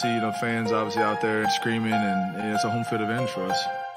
see you know fans obviously out there screaming, and, and it's a home field advantage for us.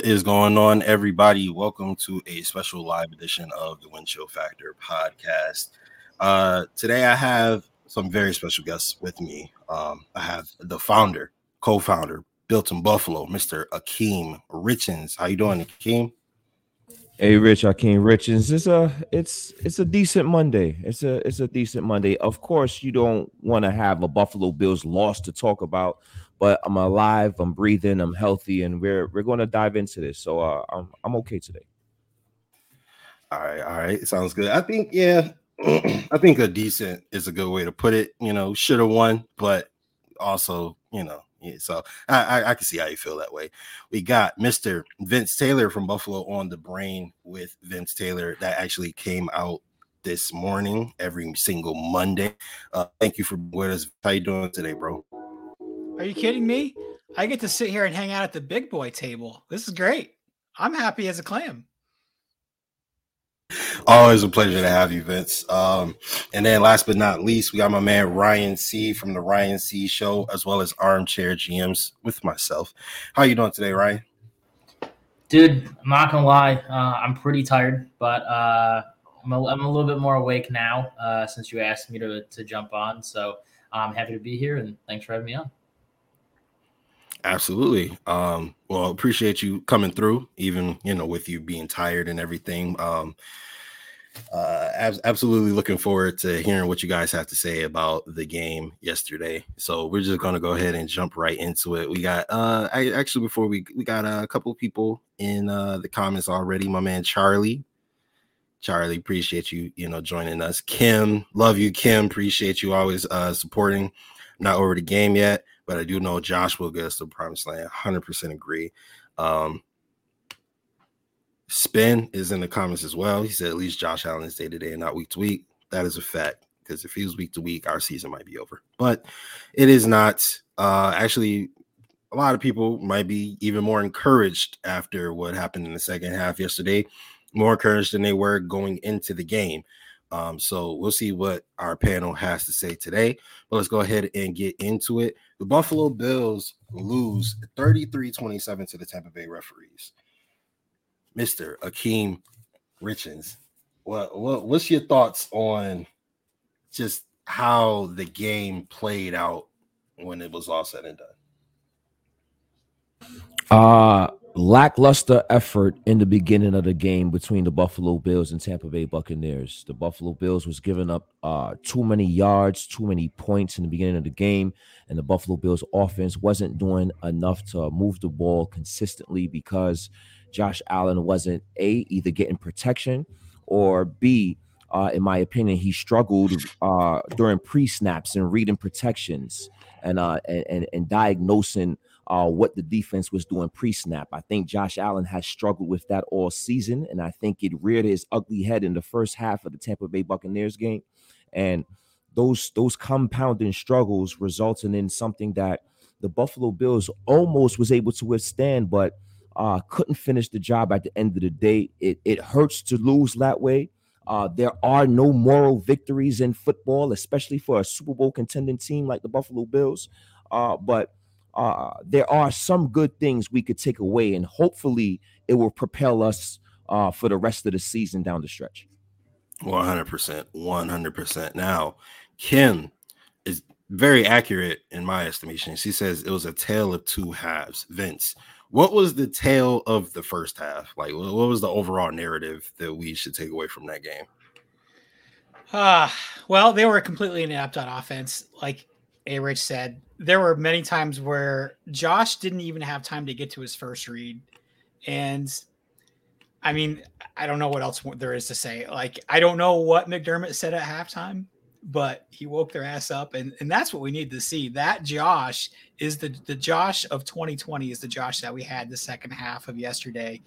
What is going on, everybody? Welcome to a special live edition of the Win Chill Factor podcast. Uh, today, I have some very special guests with me. Um, I have the founder, co-founder, Built in Buffalo, Mr. Akeem Richens. How you doing, Akeem? Hey, Rich, Akeem Richens. It's a it's it's a decent Monday. It's a it's a decent Monday. Of course, you don't want to have a Buffalo Bills loss to talk about but I'm alive, I'm breathing, I'm healthy, and we're we're going to dive into this. So uh, I'm I'm okay today. All right, all right, sounds good. I think yeah, I think a decent is a good way to put it. You know, should have won, but also you know. Yeah, so I, I, I can see how you feel that way. We got Mr. Vince Taylor from Buffalo on the brain with Vince Taylor that actually came out this morning every single Monday. Uh, thank you for with us. How you doing today, bro? Are you kidding me? I get to sit here and hang out at the big boy table. This is great. I'm happy as a clam. Always a pleasure to have you, Vince. Um, and then last but not least, we got my man Ryan C from the Ryan C Show, as well as Armchair GMs with myself. How you doing today, Ryan? Dude, I'm not gonna lie, uh, I'm pretty tired, but uh, I'm, a, I'm a little bit more awake now uh, since you asked me to, to jump on. So I'm happy to be here, and thanks for having me on. Absolutely. Um, well, appreciate you coming through, even you know, with you being tired and everything. Um, uh, ab- absolutely looking forward to hearing what you guys have to say about the game yesterday. So we're just gonna go ahead and jump right into it. We got uh, I actually before we we got a couple people in uh the comments already. My man Charlie. Charlie, appreciate you, you know, joining us. Kim, love you, Kim. Appreciate you always uh supporting. Not over the game yet but I do know Josh will get us to promised land. 100% agree. Um, Spin is in the comments as well. He said at least Josh Allen is day to day and not week to week. That is a fact because if he was week to week, our season might be over. But it is not. Uh, actually, a lot of people might be even more encouraged after what happened in the second half yesterday, more encouraged than they were going into the game. Um, so we'll see what our panel has to say today. But let's go ahead and get into it. The Buffalo Bills lose 33 27 to the Tampa Bay referees. Mr. Akeem Richens, what, what what's your thoughts on just how the game played out when it was all said and done? Uh lackluster effort in the beginning of the game between the Buffalo Bills and Tampa Bay Buccaneers. The Buffalo Bills was giving up uh, too many yards, too many points in the beginning of the game, and the Buffalo Bills offense wasn't doing enough to move the ball consistently because Josh Allen wasn't a either getting protection or b uh, in my opinion, he struggled uh, during pre snaps and reading protections and, uh, and, and and diagnosing uh, what the defense was doing pre-snap. I think Josh Allen has struggled with that all season, and I think it reared his ugly head in the first half of the Tampa Bay Buccaneers game. And those those compounding struggles resulting in something that the Buffalo Bills almost was able to withstand, but uh, couldn't finish the job at the end of the day. It it hurts to lose that way. Uh, there are no moral victories in football, especially for a Super Bowl contending team like the Buffalo Bills. Uh, but uh, there are some good things we could take away, and hopefully it will propel us uh, for the rest of the season down the stretch. 100%. 100%. Now, Kim is very accurate in my estimation. She says it was a tale of two halves. Vince, what was the tale of the first half? Like, what was the overall narrative that we should take away from that game? Uh, well, they were completely inept on offense. Like A Rich said, there were many times where Josh didn't even have time to get to his first read. And I mean, I don't know what else there is to say. Like, I don't know what McDermott said at halftime, but he woke their ass up, and and that's what we need to see. That Josh is the the Josh of 2020 is the Josh that we had the second half of yesterday,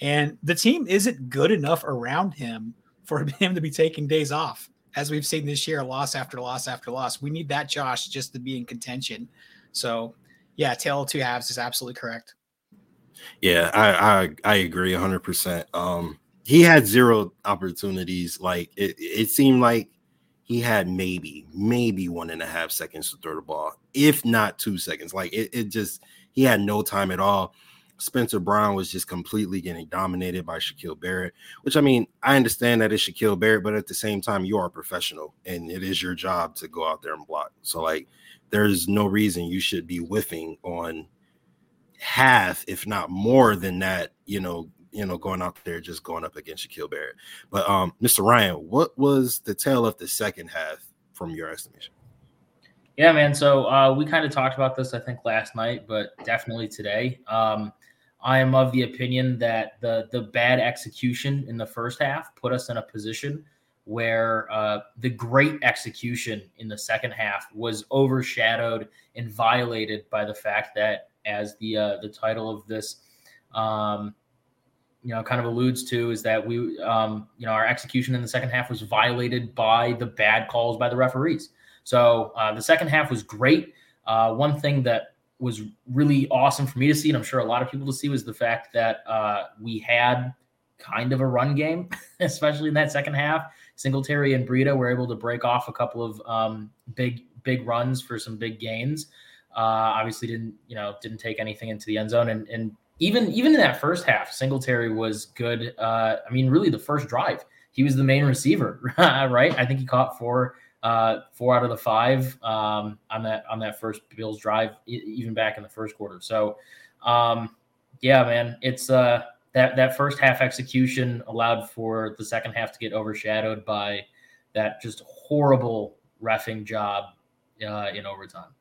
and the team isn't good enough around him for him to be taking days off, as we've seen this year, loss after loss after loss. We need that Josh just to be in contention. So, yeah, tail two halves is absolutely correct. Yeah, I I, I agree 100. percent Um, he had zero opportunities. Like it, it seemed like he had maybe maybe one and a half seconds to throw the ball, if not two seconds. Like it, it just he had no time at all. Spencer Brown was just completely getting dominated by Shaquil Barrett, which I mean, I understand that it's Shaquil Barrett, but at the same time, you are a professional and it is your job to go out there and block. So, like, there's no reason you should be whiffing on half, if not more than that, you know, you know, going out there just going up against Shaquil Barrett. But um, Mr. Ryan, what was the tail of the second half from your estimation? Yeah, man. So uh, we kind of talked about this, I think, last night, but definitely today. Um, I am of the opinion that the the bad execution in the first half put us in a position where uh, the great execution in the second half was overshadowed and violated by the fact that, as the uh, the title of this um, you know kind of alludes to is that we um, you know our execution in the second half was violated by the bad calls by the referees. So uh, the second half was great. Uh, one thing that was really awesome for me to see, and I'm sure a lot of people to see, was the fact that uh, we had kind of a run game, especially in that second half. Singletary and Breida were able to break off a couple of um, big big runs for some big gains. Uh, obviously, didn't you know didn't take anything into the end zone, and, and even even in that first half, Singletary was good. Uh, I mean, really, the first drive, he was the main receiver, right? I think he caught four uh, four out of the five um, on that on that first Bills drive, even back in the first quarter. So, um, yeah, man, it's uh, that that first half execution allowed for the second half to get overshadowed by that just horrible refing job uh, in overtime.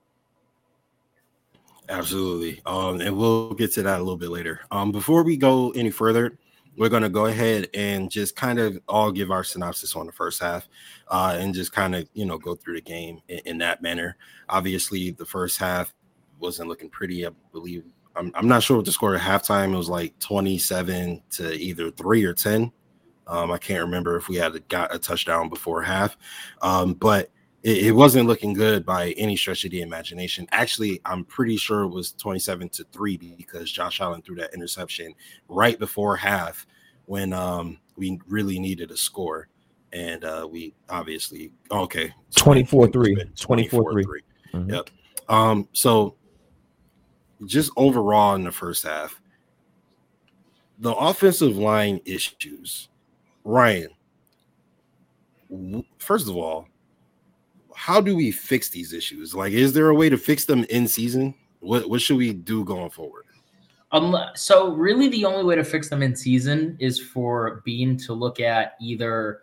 Absolutely. Um, and we'll get to that a little bit later. Um, before we go any further, we're going to go ahead and just kind of all give our synopsis on the first half uh, and just kind of, you know, go through the game in, in, that manner. Obviously, the first half wasn't looking pretty. I believe I'm, I'm not sure what the score at halftime. It was like 27 to either three or 10. Um, I can't remember if we had got a touchdown before half. Um, but it, it, wasn't looking good by any stretch of the imagination. Actually, I'm pretty sure it was 27 to 3 because Josh Allen threw that interception right before half when um, we really needed a score. And uh, we obviously, okay, 24 3. 24 3. Mm-hmm. Yep. Um, so just overall in the first half, the offensive line issues, Ryan, first of all, how do we fix these issues? Like, is there a way to fix them in season? What what should we do going forward? Um, so really, the only way to fix them in season is for Beane to look at either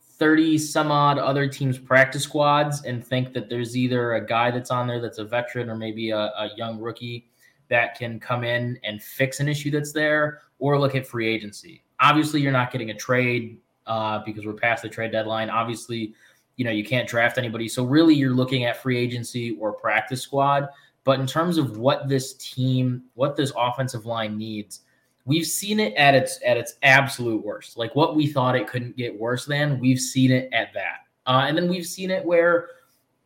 thirty some odd other teams' practice squads and think that there's either a guy that's on there that's a veteran or maybe a, a young rookie that can come in and fix an issue that's there, or look at free agency. Obviously, you're not getting a trade uh, because we're past the trade deadline. Obviously, you know, you can't draft anybody. So really you're looking at free agency or practice squad. But in terms of what this team, what this offensive line needs, we've seen it at its at its absolute worst. Like what we thought it couldn't get worse than, we've seen it at that. Uh, and then we've seen it where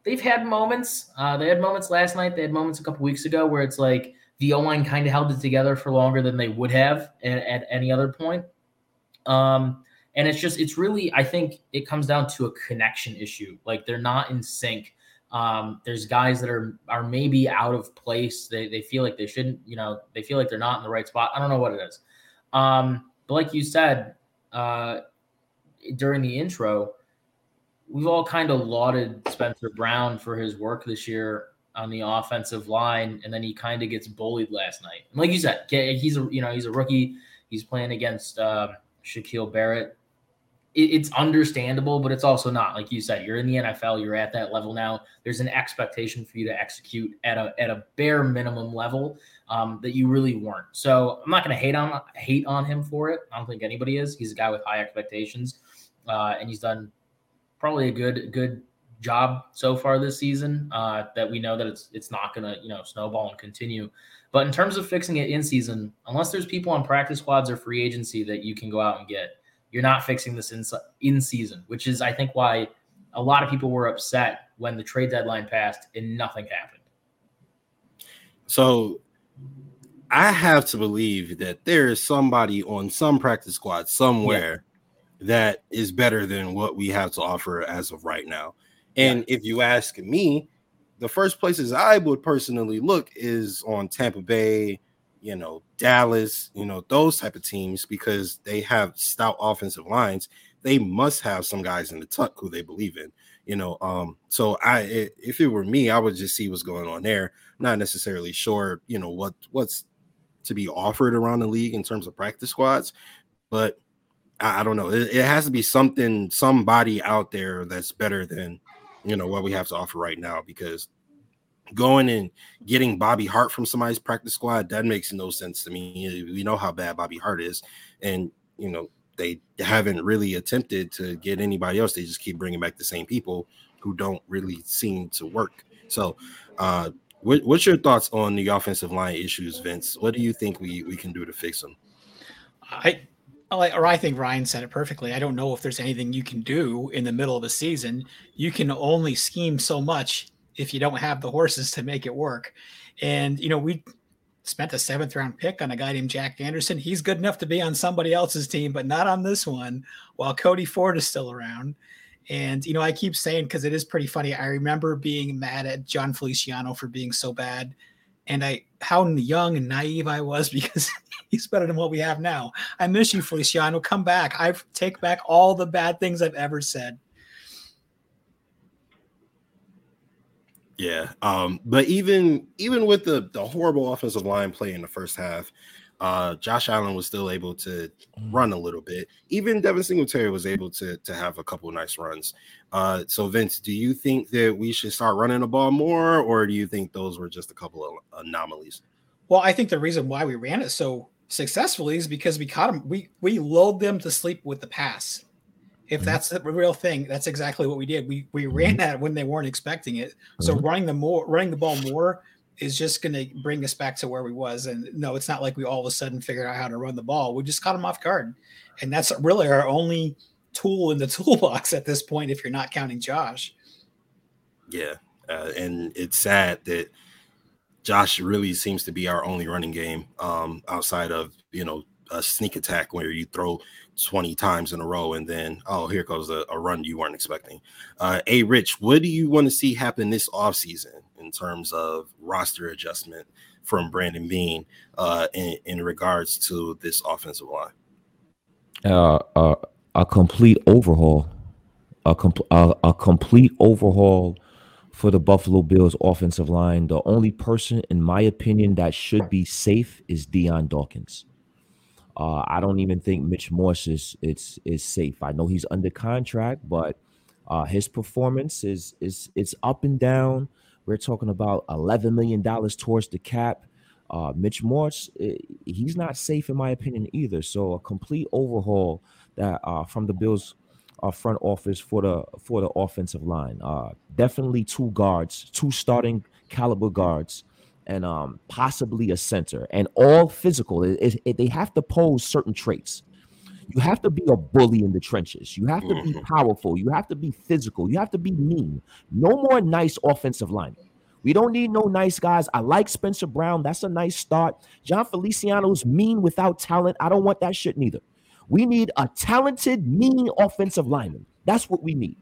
they've had moments. Uh, they had moments last night. They had moments a couple weeks ago where it's like the O line kind of held it together for longer than they would have at, at any other point. Um, and it's just it's really i think it comes down to a connection issue. Like they're not in sync. Um, there's guys that are are maybe out of place. They, they feel like they shouldn't you know they feel like they're not in the right spot. I don't know what it is. Um, but like you said uh, during the intro we've all kind of lauded spencer brown for his work this year on the offensive line and then he kind of gets bullied last night. And like you said he's a you know he's a rookie. He's playing against uh, Shaquil Barrett it's understandable, but it's also not. Like you said, you're in the NFL, you're at that level now. There's an expectation for you to execute at a at a bare minimum level um, that you really weren't. So I'm not going to hate on hate on him for it. I don't think anybody is. He's a guy with high expectations, uh, and he's done probably a good good job so far this season. Uh, that we know that it's it's not going to you know snowball and continue. But in terms of fixing it in season, unless there's people on practice squads or free agency that you can go out and get you're not fixing this in, in season, which is, I think, why a lot of people were upset when the trade deadline passed and nothing happened. So I have to believe that there is somebody on some practice squad somewhere yeah. that is better than what we have to offer as of right now. And yeah. if you ask me, the first places I would personally look is on Tampa Bay, you know, Dallas, you know, those type of teams because they have stout offensive lines. They must have some guys in the tuck who they believe in, you know. Um, so I if it were me, I would just see what's going on there. Not necessarily sure, you know, what what's to be offered around the league in terms of practice squads, but I, I don't know. It, it has to be something, somebody out there that's better than you know what we have to offer right now because going and getting Bobby Hart from somebody's practice squad, that makes no sense to me. We know how bad Bobby Hart is. And, you know, they haven't really attempted to get anybody else. They just keep bringing back the same people who don't really seem to work. So, uh, what, what's your thoughts on the offensive line issues, Vince? What do you think we, we can do to fix them? I, or I think Ryan said it perfectly. I don't know if there's anything you can do in the middle of a season. You can only scheme so much if you don't have the horses to make it work. And you know, we spent a seventh round pick on a guy named Jack Anderson. He's good enough to be on somebody else's team, but not on this one. While Cody Ford is still around. And you know, I keep saying because it is pretty funny. I remember being mad at Jon Feliciano for being so bad, and I how young and naive I was because he's better than what we have now. I miss you, Feliciano. Come back. I take back all the bad things I've ever said. Yeah. Um, but even even with the the horrible offensive line play in the first half, uh, Josh Allen was still able to mm. run a little bit. Even Devin Singletary was able to to have a couple nice runs. Uh, so Vince, do you think that we should start running the ball more, or do you think those were just a couple of anomalies? Well, I think the reason why we ran it so successfully is because we caught them. We we lulled them to sleep with the pass. If mm-hmm. that's the real thing, that's exactly what we did. We we ran mm-hmm. that when they weren't expecting it. So mm-hmm. running the more running the ball more is just going to bring us back to where we was. And no, it's not like we all of a sudden figured out how to run the ball. We just caught them off guard, and that's really our only tool in the toolbox at this point. If you're not counting Josh. Yeah, uh, and it's sad that Josh really seems to be our only running game um, outside of you know a sneak attack where you throw 20 times in a row and then oh here goes a, a run you weren't expecting uh hey rich what do you want to see happen this offseason in terms of roster adjustment from Brandon Beane uh in, in regards to this offensive line uh, uh a complete overhaul a, a, a complete overhaul for the Buffalo Bills offensive line. The only person, in my opinion, that should be safe is Dion Dawkins. Uh, I don't even think Mitch Morse is it's is safe. I know he's under contract, but uh, his performance is is it's up and down. We're talking about eleven million dollars towards the cap. Uh, Mitch Morse, eh, he's not safe in my opinion either. So a complete overhaul that uh, from the Bills uh, front office for the for the offensive line. Uh, definitely two guards, two starting caliber guards and um, possibly a center, and all physical. It, it, they have to pose certain traits. You have to be a bully in the trenches. You have to be mm-hmm. powerful. You have to be physical. You have to be mean. No more nice offensive line. We don't need no nice guys. I like Spencer Brown. That's a nice start. Jon Feliciano's mean without talent. I don't want that shit neither. We need a talented, mean offensive lineman. That's what we need.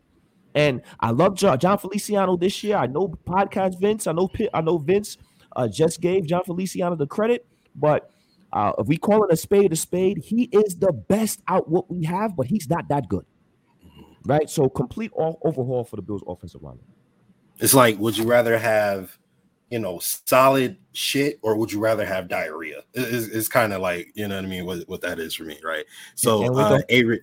And I love John, Jon Feliciano this year. I know podcast Vince. I know I know Vince uh, just gave Jon Feliciano the credit, but uh, if we call it a spade a spade, he is the best out what we have, but he's not that good. Right? So complete all, overhaul for the Bills offensive line. It's like, would you rather have, you know, solid shit or would you rather have diarrhea? It's, it's kind of like, you know what I mean, what, what that is for me, right? So, uh, a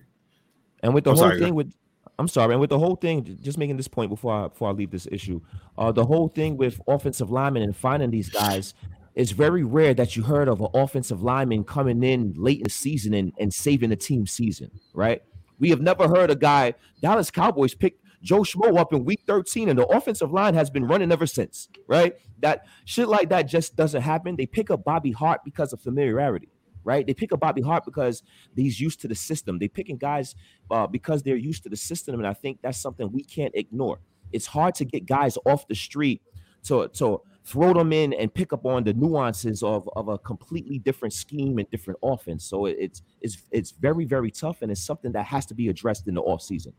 And with the I'm whole sorry, thing with I'm sorry, and with the whole thing, just making this point before I before I leave this issue, uh, the whole thing with offensive linemen and finding these guys, it's very rare that you heard of an offensive lineman coming in late in the season and, and saving the team season, right? We have never heard a guy, Dallas Cowboys picked Joe Schmo up in week 13, and the offensive line has been running ever since, right? That shit like that just doesn't happen. They pick up Bobby Hart because of familiarity, right? They pick up Bobby Hart because he's used to the system. They picking guys uh, because they're used to the system, and I think that's something we can't ignore. It's hard to get guys off the street to to throw them in and pick up on the nuances of, of a completely different scheme and different offense. So it- it's it's it's very very tough, and it's something that has to be addressed in the off season.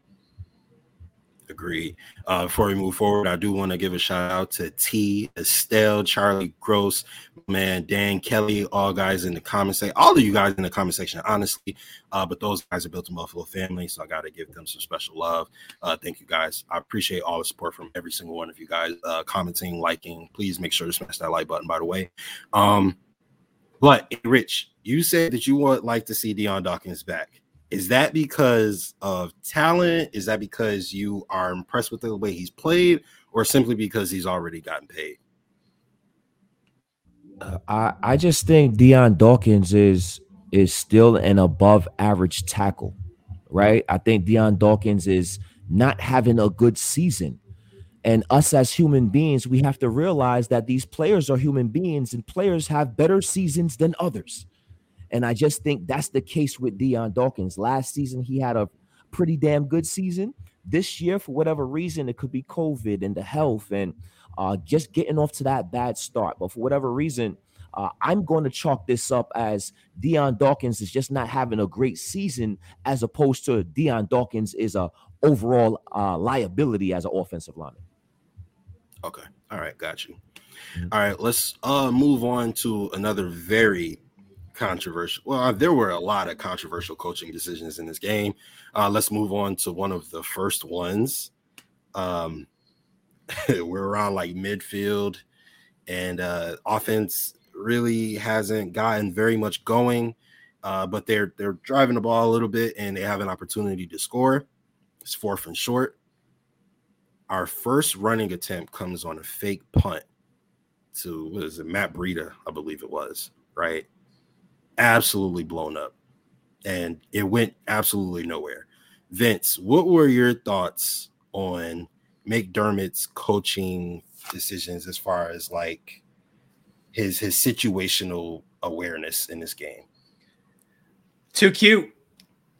Agreed. Uh, before we move forward, I do want to give a shout out to T, Estelle, Charlie Gross, man, Dan Kelly, all guys in the comment section, all of you guys in the comment section, honestly. Uh, but those guys are built a Buffalo family, so I got to give them some special love. Uh, thank you guys. I appreciate all the support from every single one of you guys, uh, commenting, liking. Please make sure to smash that like button, by the way. Um, but Rich, you said that you would like to see Dion Dawkins back. Is that because of talent? Is that because you are impressed with the way he's played, or simply because he's already gotten paid? Uh, I I just think Dion Dawkins is is still an above average tackle, right? I think Dion Dawkins is not having a good season. And us as human beings, we have to realize that these players are human beings and players have better seasons than others. And I just think that's the case with Dion Dawkins. Last season, he had a pretty damn good season. This year, for whatever reason, it could be COVID and the health and uh, just getting off to that bad start. But for whatever reason, uh, I'm going to chalk this up as Dion Dawkins is just not having a great season, as opposed to Dion Dawkins is a overall uh, liability as an offensive lineman. Okay. All right, got you. All right, let's uh move on to another very controversial. Well, uh, there were a lot of controversial coaching decisions in this game. Uh let's move on to one of the first ones. Um we're around like midfield and uh offense really hasn't gotten very much going. Uh, but they're they're driving the ball a little bit and they have an opportunity to score. It's fourth and short our first running attempt comes on a fake punt to what is it, Matt Breida, I believe it was, right? Absolutely blown up. And it went absolutely nowhere. Vince, what were your thoughts on McDermott's coaching decisions as far as like his his situational awareness in this game? Too cute.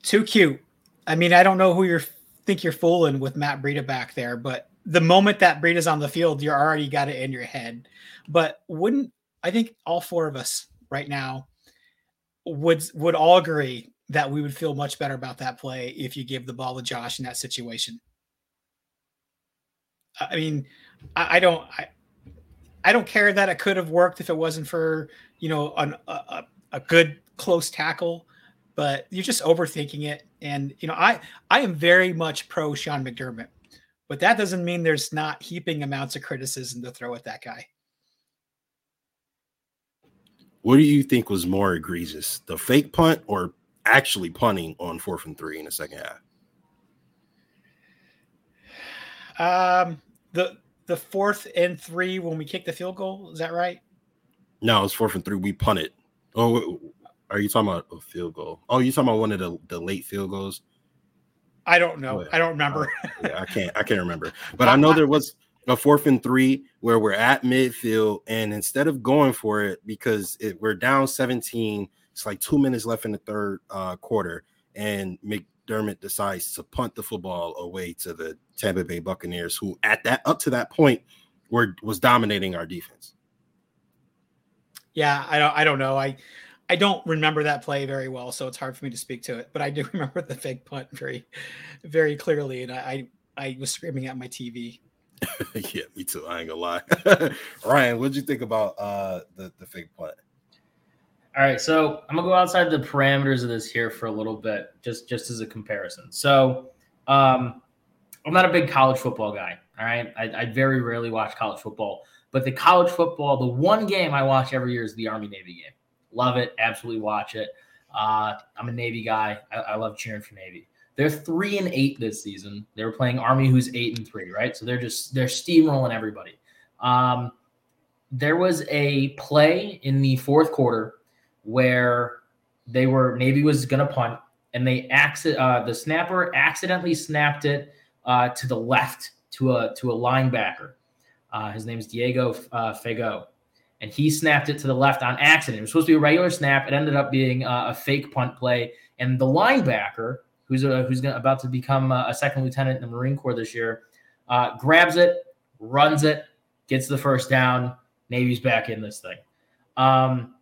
Too cute. I mean, I don't know who you're think you're fooling with Matt Breida back there, but the moment that Breida's on the field, you're already got it in your head. But wouldn't I think all four of us right now would would all agree that we would feel much better about that play if you give the ball to Josh in that situation. I mean, I, I don't I, I don't care that it could have worked if it wasn't for you know an, a, a, good close tackle but you're just overthinking it. And you know, I I am very much pro Sean McDermott, but that doesn't mean there's not heaping amounts of criticism to throw at that guy. What do you think was more egregious, the fake punt or actually punting on fourth and three in the second half? Um, the the fourth and three when we kick the field goal, is that right? No, it's fourth and three. We punted. Oh, are you talking about a field goal? Oh, you talking about one of the, the late field goals? I don't know. I don't remember. Yeah, I can't I can't remember. But I know there was a fourth and three where we're at midfield, and instead of going for it because it, we're down 17, it's like two minutes left in the third uh, quarter, and McDermott decides to punt the football away to the Tampa Bay Buccaneers, who at that up to that point were was dominating our defense. yeah, I don't. I don't know. I I don't remember that play very well, so it's hard for me to speak to it. But I do remember the fake punt very, very clearly, and I I, I was screaming at my TV. yeah, me too. I ain't gonna lie. Ryan, what'd you think about uh the, the fake punt? All right, so I'm gonna go outside the parameters of this here for a little bit, just just as a comparison. So, um, I'm not a big college football guy. All right, I, I very rarely watch college football, but the college football, the one game I watch every year is the Army Navy game. Love it, absolutely watch it. Uh, I'm a Navy guy. I, I love cheering for Navy. They're three and eight this season. They were playing Army, who's eight and three, right? So they're just they're steamrolling everybody. Um, there was a play in the fourth quarter where they were Navy was going to punt, and they accident uh, the snapper accidentally snapped it uh, to the left to a to a linebacker. Uh, his name's Diego uh, Fago, and he snapped it to the left on accident. It was supposed to be a regular snap. It ended up being uh, a fake punt play, and the linebacker, who's a, who's gonna, about to become a, a second lieutenant in the Marine Corps this year, uh, grabs it, runs it, gets the first down. Navy's back in this thing. Um,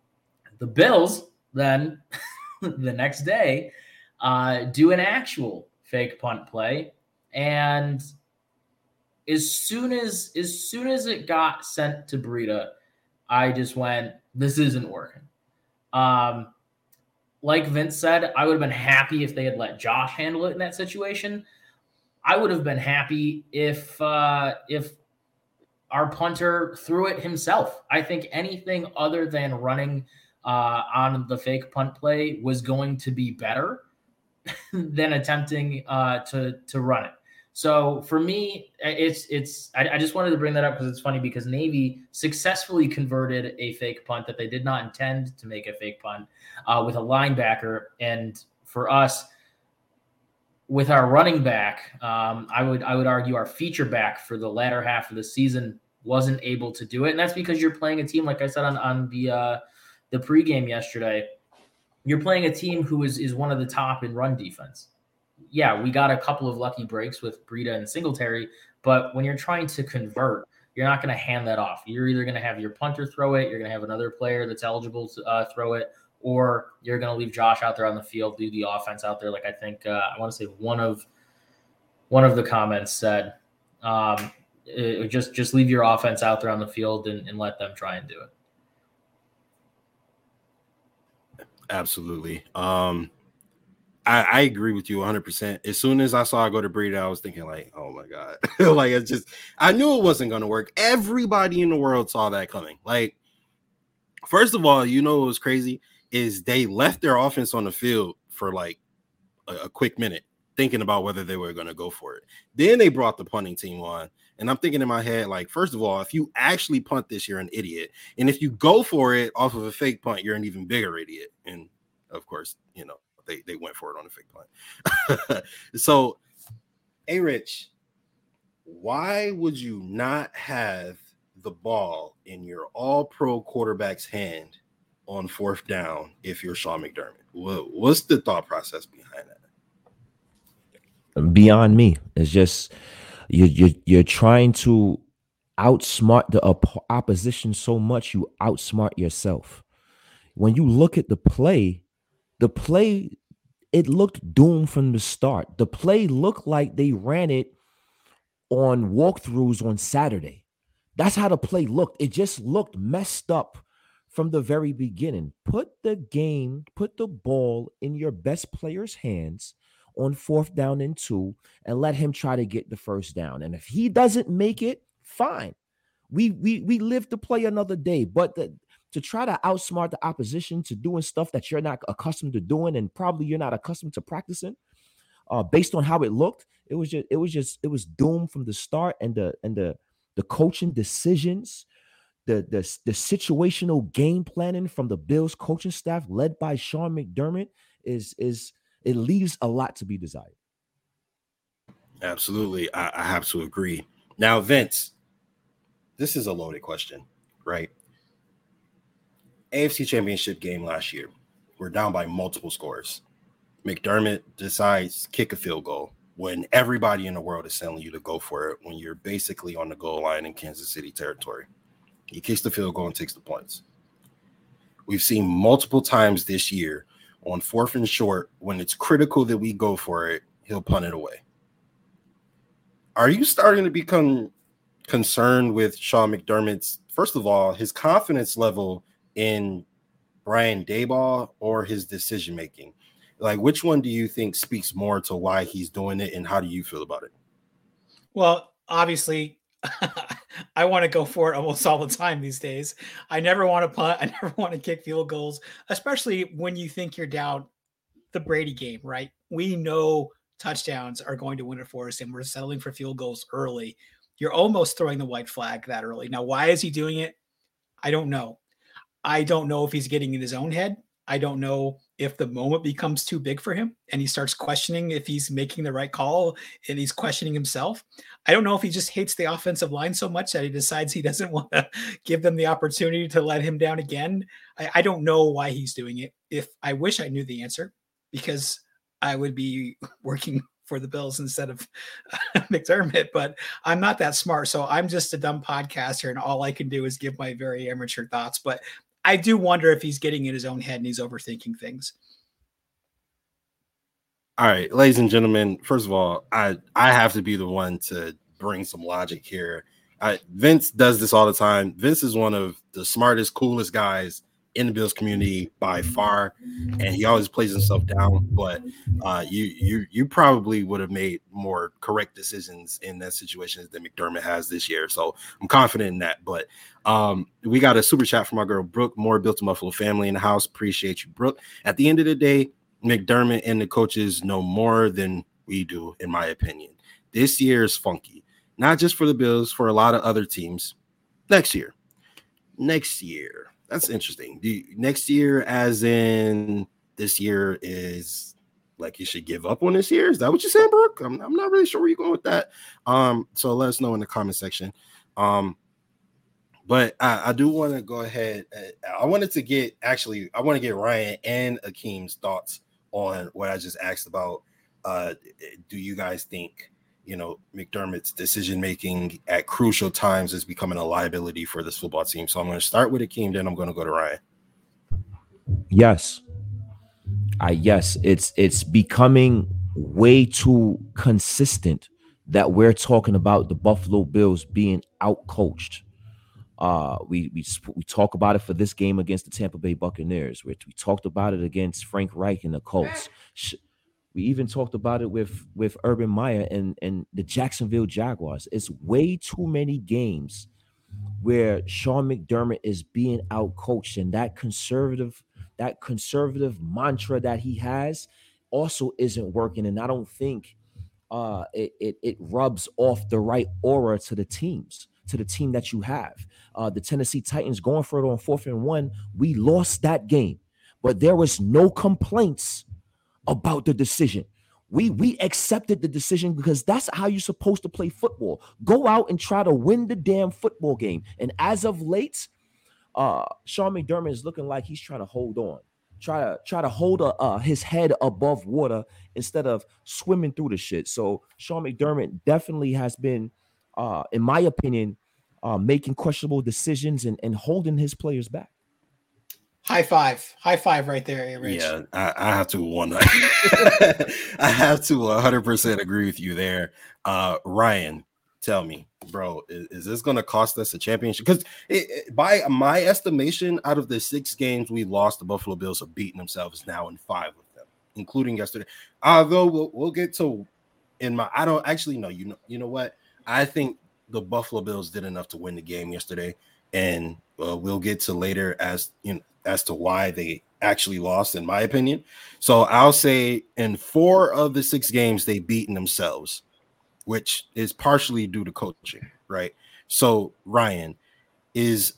the Bills then the next day uh, do an actual fake punt play, and as soon as as soon as it got sent to Breida, I just went, "This isn't working." Um, like Vince said, I would have been happy if they had let Josh handle it in that situation. I would have been happy if uh, if our punter threw it himself. I think anything other than running uh, on the fake punt play was going to be better than attempting uh, to to run it. So for me, it's it's I, I just wanted to bring that up because it's funny because Navy successfully converted a fake punt that they did not intend to make a fake punt uh, with a linebacker, and for us. With our running back, um, I would I would argue our feature back for the latter half of the season wasn't able to do it, and that's because you're playing a team, like I said on on the uh, the pregame yesterday. You're playing a team who is is one of the top in run defense. Yeah, we got a couple of lucky breaks with Breida and Singletary, but when you're trying to convert, you're not going to hand that off. You're either going to have your punter throw it, you're going to have another player that's eligible to uh, throw it, or you're going to leave Josh out there on the field, do the offense out there. Like I think uh, I want to say one of one of the comments said, um, it, just just leave your offense out there on the field and, and let them try and do it. Absolutely. Um, I, I agree with you 100%. As soon as I saw I go to Breida, I was thinking, like, oh my God. like, it's just, I knew it wasn't going to work. Everybody in the world saw that coming. Like, first of all, you know what was crazy is they left their offense on the field for like a, a quick minute, thinking about whether they were going to go for it. Then they brought the punting team on. And I'm thinking in my head, like, first of all, if you actually punt this, you're an idiot. And if you go for it off of a fake punt, you're an even bigger idiot. And of course, you know, they, they went for it on a fake punt. so, hey, Rich, why would you not have the ball in your all pro quarterback's hand on fourth down if you're Sean McDermott? What, what's the thought process behind that? Beyond me. It's just you you you're trying to outsmart the op- opposition so much you outsmart yourself. When you look at the play, the play it looked doomed from the start. The play looked like they ran it on walkthroughs on Saturday. That's how the play looked. It just looked messed up from the very beginning. Put the game, put the ball in your best player's hands on fourth down and two and let him try to get the first down. And if he doesn't make it, fine. We we we live to play another day. But the, to try to outsmart the opposition to doing stuff that you're not accustomed to doing and probably you're not accustomed to practicing, uh, based on how it looked, it was just it was just it was doomed from the start. And the and the the coaching decisions, the the the situational game planning from the Bills coaching staff led by Sean McDermott is is it leaves a lot to be desired. Absolutely. I, I have to agree. Now, Vince, this is a loaded question, right? AFC Championship game last year, we're down by multiple scores. McDermott decides kick a field goal when everybody in the world is telling you to go for it when you're basically on the goal line in Kansas City territory. He kicks the field goal and takes the points. We've seen multiple times this year on fourth and short, when it's critical that we go for it, he'll punt it away. Are you starting to become concerned with Sean McDermott's, first of all, his confidence level in Brian Daboll or his decision making? Like, which one do you think speaks more to why he's doing it, and how do you feel about it? Well, obviously, I want to go for it almost all the time these days. I never want to punt. I never want to kick field goals, especially when you think you're down the Brady game, right? We know touchdowns are going to win it for us and we're settling for field goals early, you're almost throwing the white flag that early. Now, why is he doing it? I don't know. I don't know if he's getting in his own head. I don't know if the moment becomes too big for him and he starts questioning if he's making the right call and he's questioning himself. I don't know if he just hates the offensive line so much that he decides he doesn't want to give them the opportunity to let him down again. I, I don't know why he's doing it. If I wish I knew the answer because I would be working for the Bills instead of McDermott, but I'm not that smart. So I'm just a dumb podcaster, and all I can do is give my very amateur thoughts. But I do wonder if he's getting in his own head and he's overthinking things. All right, ladies and gentlemen. First of all, I I have to be the one to bring some logic here. I, Vince does this all the time. Vince is one of the smartest, coolest guys in the Bills community by far, and he always plays himself down. But uh, you you you probably would have made more correct decisions in that situation than McDermott has this year. So I'm confident in that. But um, we got a super chat from our girl Brooke More built a Buffalo family in the house. Appreciate you, Brooke. At the end of the day, McDermott and the coaches know more than we do, in my opinion. This year is funky, not just for the Bills, for a lot of other teams. Next year, next year that's interesting. You, next year, as in this year, is like you should give up on this year? Is that what you're saying, Brooke? I'm, I'm not really sure where you're going with that. Um, so let us know in the comment section. Um, but I, I do want to go ahead. I wanted to get actually, I want to get Ryan and Akeem's thoughts on what I just asked about. Uh, do you guys think you know McDermott's decision making at crucial times is becoming a liability for this football team. So I'm going to start with Akeem, then I'm going to go to Ryan. Yes, I yes, it's it's becoming way too consistent that we're talking about the Buffalo Bills being outcoached. Uh, we we we talk about it for this game against the Tampa Bay Buccaneers. We, we talked about it against Frank Reich and the Colts. We even talked about it with with Urban Meyer and and the Jacksonville Jaguars. It's way too many games where Sean McDermott is being out coached, and that conservative that conservative mantra that he has also isn't working. And I don't think uh, it, it it rubs off the right aura to the teams to the team that you have. Uh, the Tennessee Titans going for it on fourth and one. We lost that game, but there was no complaints about the decision. We we accepted the decision because that's how you're supposed to play football. Go out and try to win the damn football game. And as of late, uh Sean McDermott is looking like he's trying to hold on. Try to try to hold a, uh, his head above water instead of swimming through the shit. So Sean McDermott definitely has been, uh, in my opinion, uh, making questionable decisions and, and holding his players back. High five, high five, right there, Rich. Yeah, I, I have to one. I have to 100 percent agree with you there. Uh, Ryan, tell me, bro, is, is this going to cost us a championship? Because by my estimation, out of the six games we lost, the Buffalo Bills have beaten themselves now in five of them, including yesterday. Although we'll, we'll get to in my, I don't actually know. You know, you know what? I think the Buffalo Bills did enough to win the game yesterday, and uh, we'll get to later as you know as to why they actually lost, in my opinion. So I'll say in four of the six games, they beaten themselves, which is partially due to coaching, right? So, Ryan, is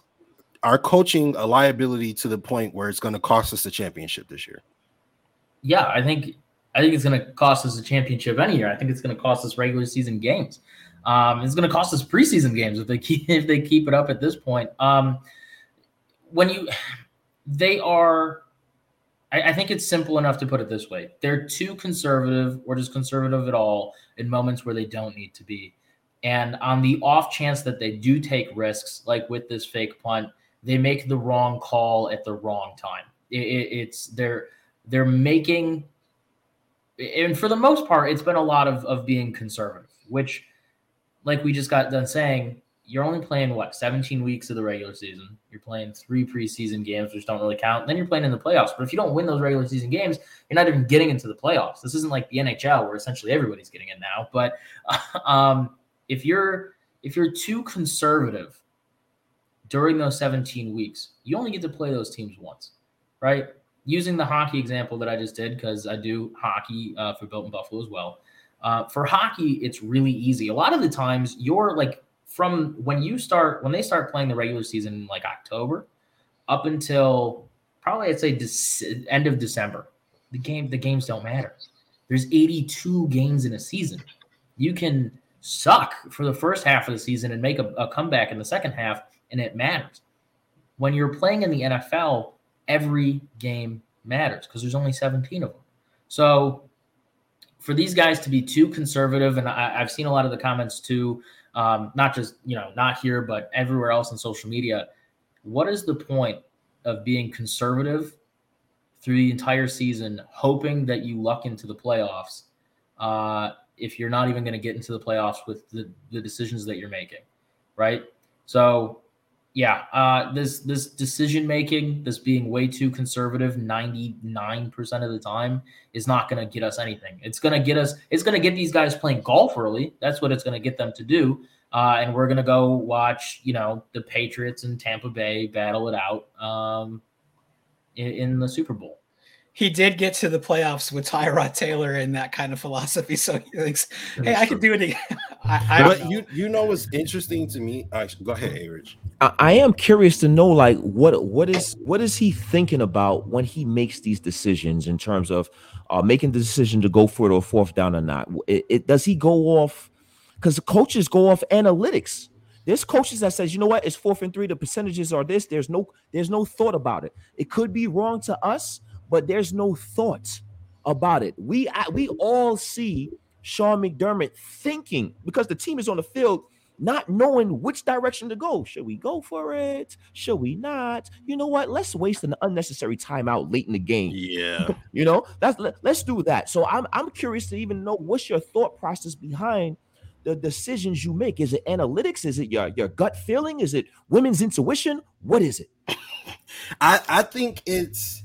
our coaching a liability to the point where it's going to cost us the championship this year? Yeah, I think I think it's going to cost us a championship any year. I think it's going to cost us regular season games. Um, it's going to cost us preseason games if they keep if they keep it up at this point. Um, when you they are I, I, think it's simple enough to put it this way. They're too conservative or just conservative at all in moments where they don't need to be. And on the off chance that they do take risks, like with this fake punt, they make the wrong call at the wrong time. It, it, it's they're they're making, and for the most part, it's been a lot of of being conservative, which, like we just got done saying, you're only playing what 17 weeks of the regular season. You're playing three preseason games, which don't really count. Then you're playing in the playoffs. But if you don't win those regular season games, you're not even getting into the playoffs. This isn't like the NHL where essentially everybody's getting in now. But um, if you're if you're too conservative during those 17 weeks, you only get to play those teams once, right? Using the hockey example that I just did, because I do hockey uh, for Built in Buffalo as well. Uh, for hockey, it's really easy. A lot of the times, you're like from when you start when they start playing the regular season in like October up until probably I'd say end of December. The game the games don't matter. There's 82 games in a season. You can suck for the first half of the season and make a, a comeback in the second half, and it matters. When you're playing in the NFL, every game matters because there's only 17 of them. So for these guys to be too conservative, and I, have seen a lot of the comments too, um, not just you know not here but everywhere else on social media. What is the point of being conservative through the entire season, hoping that you luck into the playoffs? Uh, if you're not even going to get into the playoffs with the, the decisions that you're making, right? So yeah, uh, this this decision making, this being way too conservative, ninety nine percent of the time, is not going to get us anything. It's going to get us. It's going to get these guys playing golf early. That's what it's going to get them to do. Uh, and we're going to go watch, you know, the Patriots and Tampa Bay battle it out um, in, in the Super Bowl he did get to the playoffs with Tyrod Taylor and that kind of philosophy. So he thinks, hey, I can do it again. I, I but you you know what's interesting to me? Actually, go ahead, A Rich. I, I, am curious to know like what what is what is he thinking about when he makes these decisions in terms of uh, making the decision to go for it or fourth down or not. It, it does he go off because the coaches go off analytics. There's coaches that says, you know what, it's fourth and three. The percentages are this. There's no there's no thought about it. It could be wrong to us, but there's no thought about it. We we all see Sean McDermott thinking because the team is on the field not knowing which direction to go. Should we go for it? Should we not? You know what? Let's waste an unnecessary timeout late in the game. Yeah. you know, that's let, us do that. So I'm I'm curious to even know what's your thought process behind the decisions you make. Is it analytics? Is it your your gut feeling? Is it women's intuition? What is it? I I think it's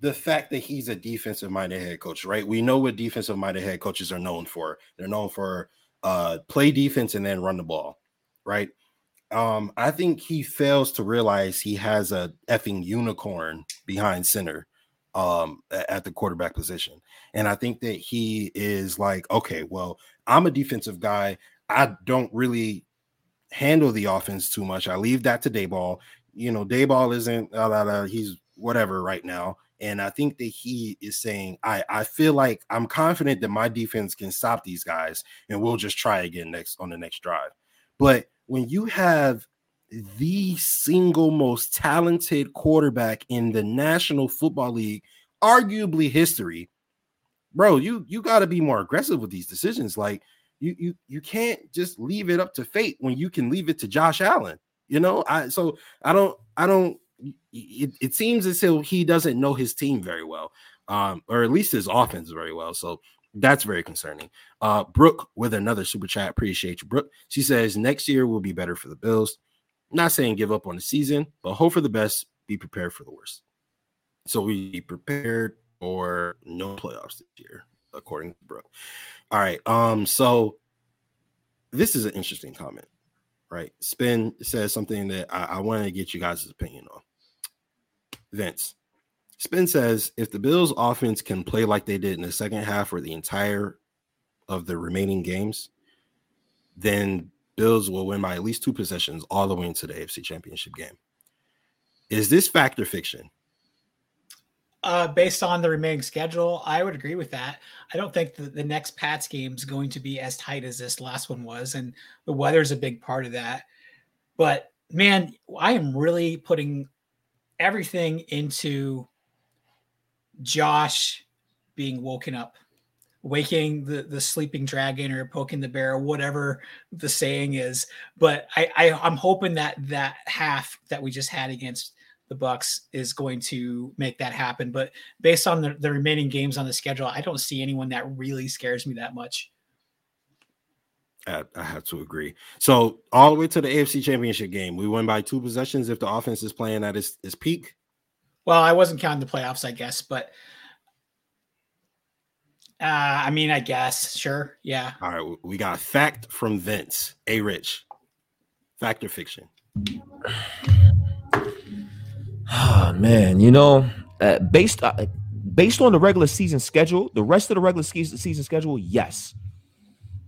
the fact that he's a defensive minded head coach, right? We know what defensive minded head coaches are known for. They're known for uh play defense and then run the ball, right? Um, I think he fails to realize he has a effing unicorn behind center um at the quarterback position. And I think that he is like, okay, well, I'm a defensive guy. I don't really handle the offense too much. I leave that to Daboll. You know, Daboll isn't he's whatever right now. And I think that he is saying, I, I feel like I'm confident that my defense can stop these guys and we'll just try again next on the next drive. But when you have the single most talented quarterback in the National Football League, arguably history, bro, you you got to be more aggressive with these decisions. Like you you you can't just leave it up to fate when you can leave it to Josh Allen. You know, I so I don't I don't it, it seems as though he doesn't know his team very well, um, or at least his offense very well. So that's very concerning. Uh, Brooke with another super chat. Appreciate you, Brooke. She says next year will be better for the Bills. Not saying give up on the season, but hope for the best. Be prepared for the worst. So we prepared for no playoffs this year, according to Brooke. All right. Um. So this is an interesting comment, right? Spin says something that I, I wanted to get you guys' opinion on. Vince. Spin says if the Bills offense can play like they did in the second half or the entire of the remaining games, then Bills will win by at least two possessions all the way into the AFC Championship game. Is this factor fiction? Uh, based on the remaining schedule, I would agree with that. I don't think the next Pats game is going to be as tight as this last one was, and the weather is a big part of that. But man, I am really putting everything into Josh being woken up, waking the, the sleeping dragon or poking the bear, whatever the saying is. But I, I I'm hoping that that half that we just had against the Bucks is going to make that happen. But based on the, the remaining games on the schedule, I don't see anyone that really scares me that much. I, I have to agree. So all the way to the AFC Championship game, we win by two possessions if the offense is playing at its, its peak. Well, I wasn't counting the playoffs, I guess, but uh, I mean, I guess, sure, yeah. All right, we got fact from Vince, a Rich, fact or fiction. Oh man, you know, uh, based uh, based on the regular season schedule, the rest of the regular season schedule, yes.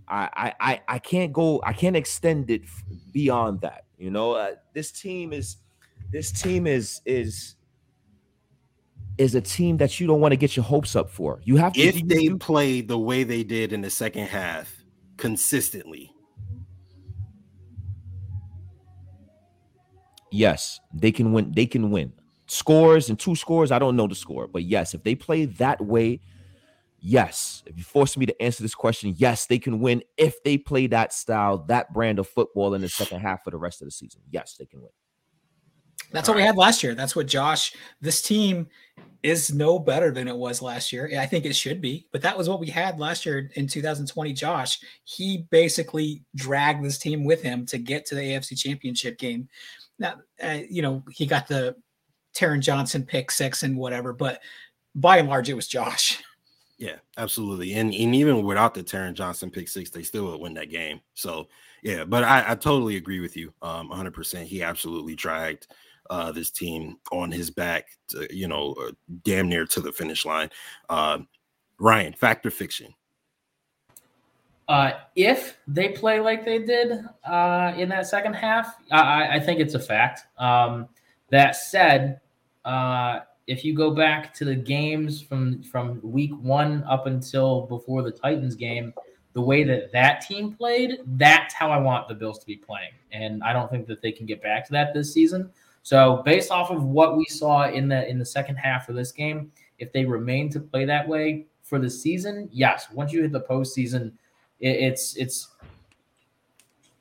I I I can't go. I can't extend it beyond that. You know, uh, this team is this team is is is a team that you don't want to get your hopes up for. You have to if they you- play the way they did in the second half consistently. Yes, they can win. They can win. Scores and two scores. I don't know the score, but yes, if they play that way, yes. If you force me to answer this question, yes, they can win if they play that style, that brand of football in the second half for the rest of the season. Yes, they can win. That's what we had last year. That's what Josh. This team is no better than it was last year. I think it should be, but that was what we had last year in 2020. Josh, he basically dragged this team with him to get to the AFC Championship game. Now, uh, you know, he got the Taron Johnson pick six and whatever, but by and large, it was Josh. Yeah, absolutely. And, and even without the Taron Johnson pick six, they still would win that game. So yeah, but I, I totally agree with you. Um, 100%. He absolutely dragged uh, this team on his back, to, you know, uh, damn near to the finish line. Um, Ryan, fact or fiction? Uh, if they play like they did uh, in that second half, I, I think it's a fact. Um, that said, uh, if you go back to the games from from week one up until before the Titans game, the way that that team played, that's how I want the Bills to be playing, and I don't think that they can get back to that this season. So, based off of what we saw in the in the second half of this game, if they remain to play that way for the season, yes. Once you hit the postseason, it, it's it's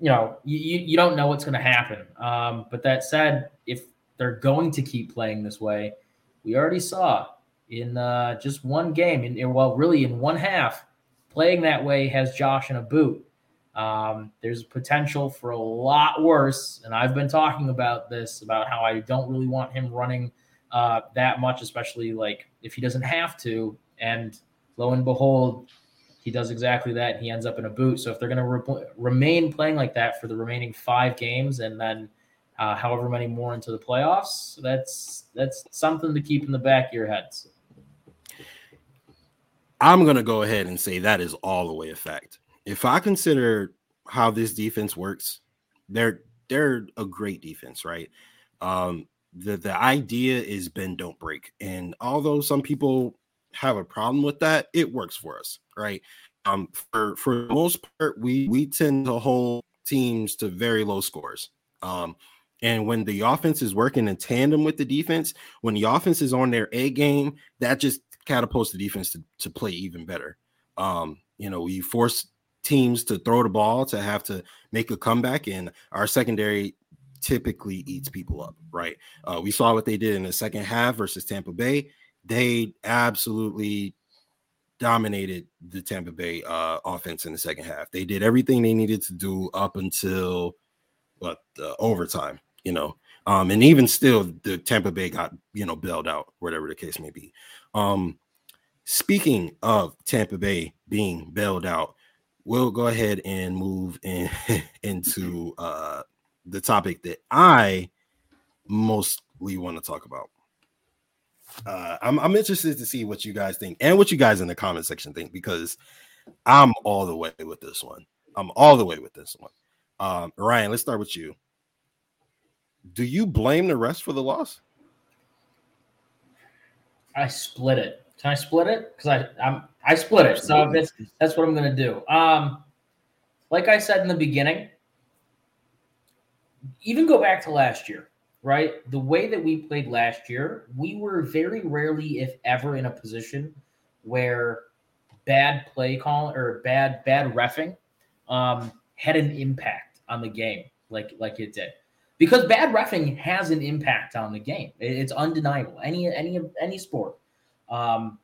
you know you, you don't know what's going to happen. Um, but that said, if they're going to keep playing this way, we already saw in uh, just one game, in, well, really in one half, playing that way has Josh in a boot. Um, there's potential for a lot worse, and I've been talking about this about how I don't really want him running uh, that much, especially like if he doesn't have to. And lo and behold, he does exactly that. He ends up in a boot. So if they're going to re- remain playing like that for the remaining five games, and then uh, however many more into the playoffs, that's that's something to keep in the back of your heads. I'm gonna go ahead and say that is all the way a fact. If I consider how this defense works, they're they're a great defense, right? Um, the the idea is bend don't break, and although some people have a problem with that, it works for us, right? Um, for for the most part, we we tend to hold teams to very low scores. Um, and when the offense is working in tandem with the defense, when the offense is on their A game, that just catapults the defense to, to play even better. Um, you know, we force teams to throw the ball to have to make a comeback, and our secondary typically eats people up, right? Uh, we saw what they did in the second half versus Tampa Bay. They absolutely dominated the Tampa Bay uh, offense in the second half. They did everything they needed to do up until what uh, overtime, you know. Um, and even still, the Tampa Bay got you know bailed out, whatever the case may be. Um, speaking of Tampa Bay being bailed out, we'll go ahead and move in into uh, the topic that I mostly want to talk about. Uh, I'm, I'm interested to see what you guys think and what you guys in the comment section think because I'm all the way with this one. I'm all the way with this one. Um, Ryan, let's start with you. Do you blame the rest for the loss? I split it. Can I split it? Because I I'm I split it. So that's that's what I'm gonna do. Um, like I said in the beginning, even go back to last year, right? The way that we played last year, we were very rarely, if ever, in a position where bad play call or bad bad refing um, had an impact on the game, like like it did because bad refing has an impact on the game. It's undeniable. Any any any sport, um,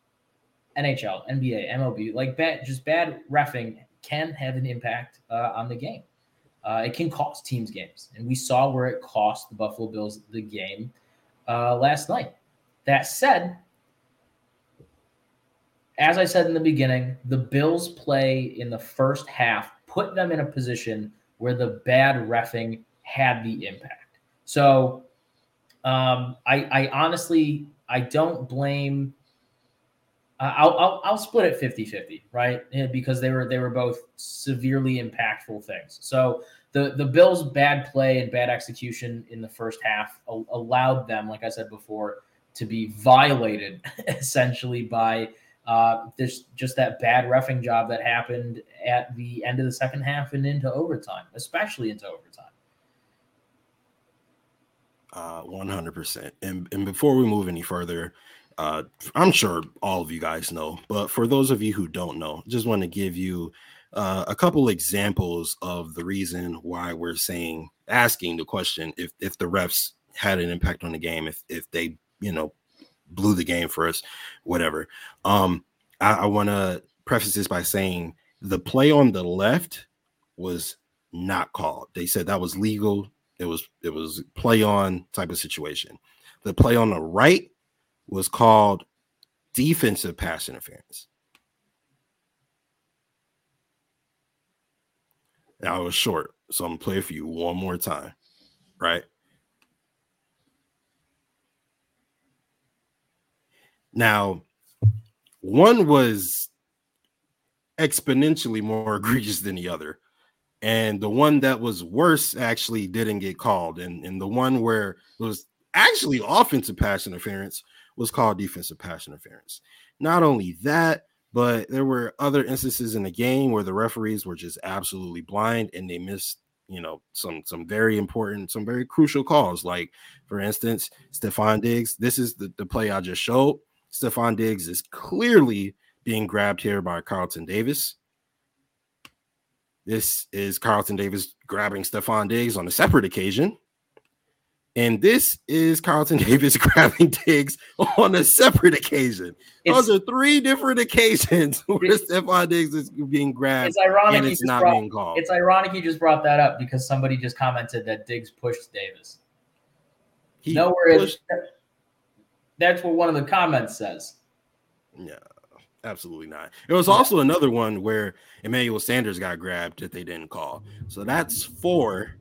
NHL, NBA, MLB, like bad just bad refing can have an impact uh, on the game. Uh, it can cost teams games, and we saw where it cost the Buffalo Bills the game uh, last night. That said, as I said in the beginning, the Bills' play in the first half put them in a position where the bad refing had the impact. So um, I, I honestly I don't blame I'll, I'll, I'll split it 50 50, right? Because they were they were both severely impactful things. So the the Bills' bad play and bad execution in the first half allowed them, like I said before, to be violated essentially by uh, this just that bad refing job that happened at the end of the second half and into overtime, especially into overtime. Uh, 100%. And, and before we move any further, uh, I'm sure all of you guys know, but for those of you who don't know, just want to give you uh, a couple examples of the reason why we're saying asking the question if if the refs had an impact on the game, if if they you know blew the game for us, whatever. Um, I, I want to preface this by saying the play on the left was not called. They said that was legal. It was it was play on type of situation. The play on the right was called defensive pass interference. Now it was short, so I'm gonna play for you one more time, right? Now, one was exponentially more egregious than the other. And the one that was worse actually didn't get called. And, and the one where it was actually offensive pass interference was called defensive pass interference. Not only that, but there were other instances in the game where the referees were just absolutely blind and they missed, you know, some some very important, some very crucial calls. Like, for instance, Stefon Diggs. This is the, the play I just showed. Stefon Diggs is clearly being grabbed here by Carlton Davis. This is Carlton Davis grabbing Stefon Diggs on a separate occasion. And this is Carlton Davis grabbing Diggs on a separate occasion. It's, Those are three different occasions where Stefon Diggs is being grabbed. It's ironic and it's not brought, being called. It's ironic you just brought that up because somebody just commented that Diggs pushed Davis. He Nowhere pushed, is, that's what one of the comments says. Yeah, absolutely not. It was also another one where Emmanuel Sanders got grabbed that they didn't call. So that's four.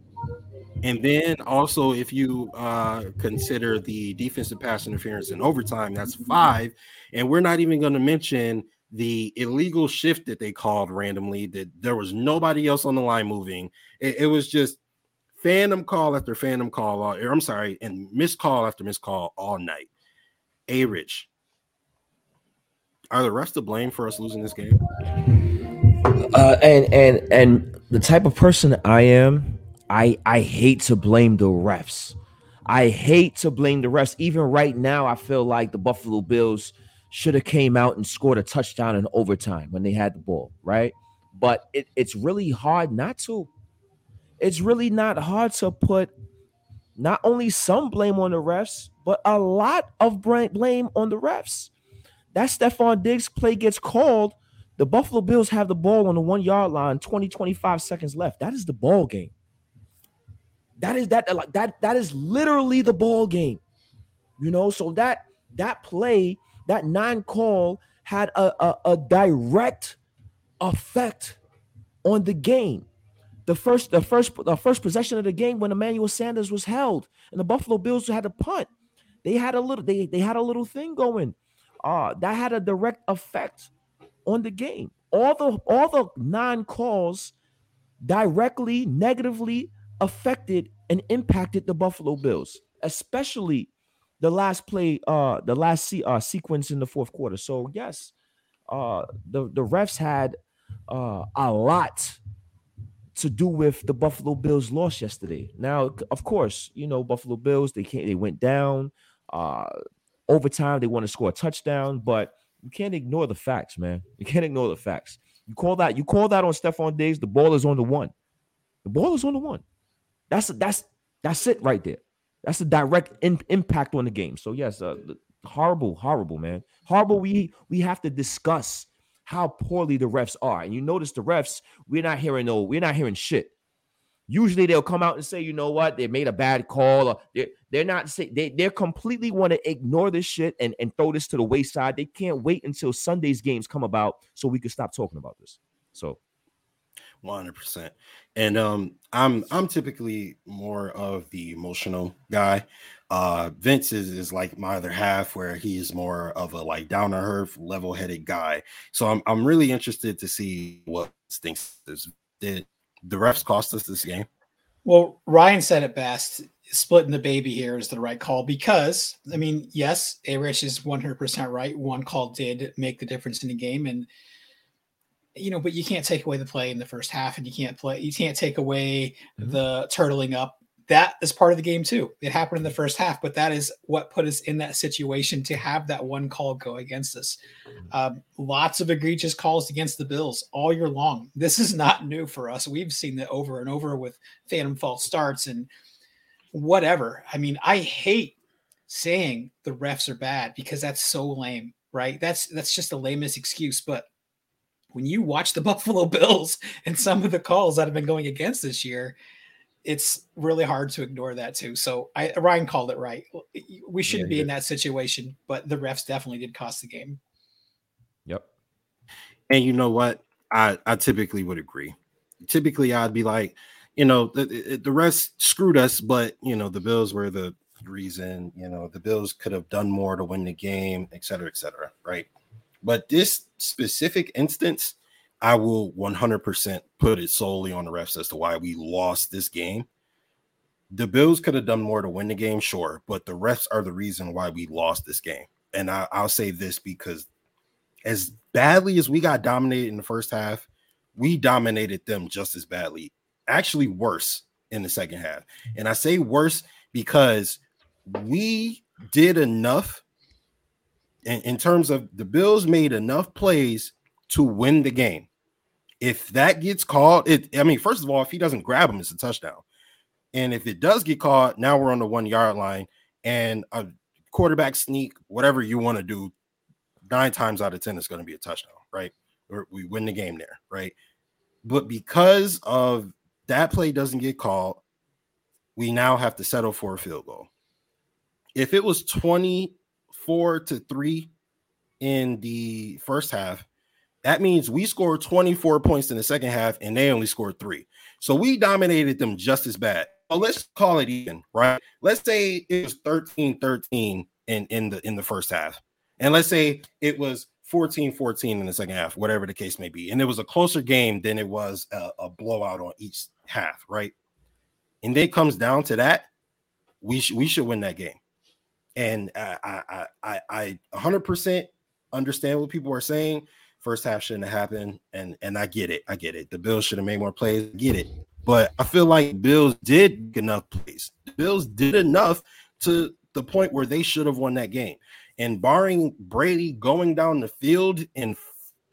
And then also, if you uh, consider the defensive pass interference in overtime, that's five. And we're not even going to mention the illegal shift that they called randomly, that there was nobody else on the line moving. It, it was just phantom call after phantom call, or I'm sorry, and missed call after missed call all night. A Rich, are the rest to blame for us losing this game? Uh, and and and the type of person I am, I I hate to blame the refs. I hate to blame the refs. Even right now, I feel like the Buffalo Bills should have came out and scored a touchdown in overtime when they had the ball, right? But it, it's really hard not to. It's really not hard to put not only some blame on the refs, but a lot of blame on the refs. That Stefon Diggs play gets called. The Buffalo Bills have the ball on the one yard line, 20, 25 seconds left. That is the ball game. That is that that that is literally the ball game. You know, so that that play, that nine call had a, a, a direct effect on the game the first the first the first possession of the game when Emmanuel Sanders was held and the Buffalo Bills had a punt. They had a little they they had a little thing going. Uh that had a direct effect on the game. All the all the nine calls directly negatively affected and impacted the Buffalo Bills, especially the last play uh the last se- uh, sequence in the fourth quarter. So yes, uh the the refs had uh a lot to do with the Buffalo Bills loss yesterday. Now, of course, you know Buffalo Bills they can't they went down uh overtime they want to score a touchdown, but you can't ignore the facts, man. You can't ignore the facts. You call that you call that on Stefon Diggs, the ball is on the one. The ball is on the one. That's that's that's it right there. That's a direct in, impact on the game. So yes, uh, horrible, horrible, man. Horrible. We we have to discuss how poorly the refs are. And you notice the refs, we're not hearing no, we're not hearing shit. Usually they'll come out and say, you know what, they made a bad call, or they're, they're not say they they're completely want to ignore this shit and, and throw this to the wayside. They can't wait until Sunday's games come about so we can stop talking about this. So 100%. And um I'm I'm typically more of the emotional guy. Uh, Vince is, is like my other half, where he's more of a like down to earth, level headed guy. So I'm I'm really interested to see what thinks this did the refs cost us this game. Well, Ryan said it best. Splitting the baby here is the right call because I mean, yes, A Rich is 100% right. One call did make the difference in the game, and you know, but you can't take away the play in the first half, and you can't play, you can't take away mm-hmm. the turtling up that is part of the game too. It happened in the first half, but that is what put us in that situation to have that one call go against us. Um, lots of egregious calls against the Bills all year long. This is not new for us. We've seen that over and over with phantom false starts and whatever. I mean, I hate saying the refs are bad because that's so lame, right? That's that's just the lamest excuse. But when you watch the Buffalo Bills and some of the calls that have been going against this year, it's really hard to ignore that too. So I Ryan called it right. We shouldn't yeah, be in that situation, but the refs definitely did cost the game. Yep. And you know what? I I typically would agree. Typically, I'd be like, you know, the the rest screwed us, but you know, the Bills were the reason. You know, the Bills could have done more to win the game, et cetera, et cetera. Right. But this specific instance, I will 100% put it solely on the refs as to why we lost this game. The Bills could have done more to win the game, sure, but the refs are the reason why we lost this game. And I, will say this because as badly as we got dominated in the first half, we dominated them just as badly, actually worse in the second half. And I say worse because we did enough in, in terms of the Bills made enough plays to win the game. If that gets called, it I mean, first of all, if he doesn't grab him, it's a touchdown. And if it does get caught, now we're on the one yard line and a quarterback sneak, whatever you want to do, nine times out of 10 is going to be a touchdown, right? Or we win the game there, right? But because of that play doesn't get called, we now have to settle for a field goal. If it was 24 to 3 in the first half, that means we scored 24 points in the second half and they only scored three. So we dominated them just as bad. Well, let's call it even, right? Let's say it was 13 13 in, in the in the first half. And let's say it was 14 14 in the second half, whatever the case may be. And it was a closer game than it was a, a blowout on each half, right? And then it comes down to that, we, sh- we should win that game. And I, I, I, I 100% understand what people are saying First half shouldn't have happened, and and I get it. I get it. The Bills should have made more plays. get it. But I feel like Bills did enough plays. The Bills did enough to the point where they should have won that game. And barring Brady going down the field in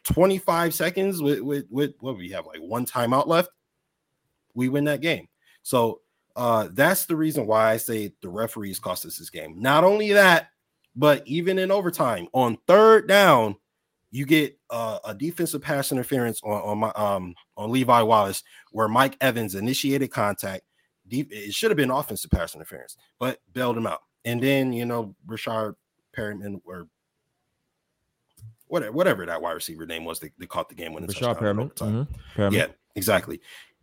25 seconds with with, with what we have like one timeout left, we win that game. So uh that's the reason why I say the referees cost us this game. Not only that, but even in overtime on third down, you get uh, a defensive pass interference on, on my um on Levi Wallace where Mike Evans initiated contact. Deep, it should have been offensive pass interference, but bailed him out. And then you know Rashard Perriman or whatever whatever that wide receiver name was, they, they caught the game when it's Rashard Perriman. Mm-hmm. Yeah, exactly.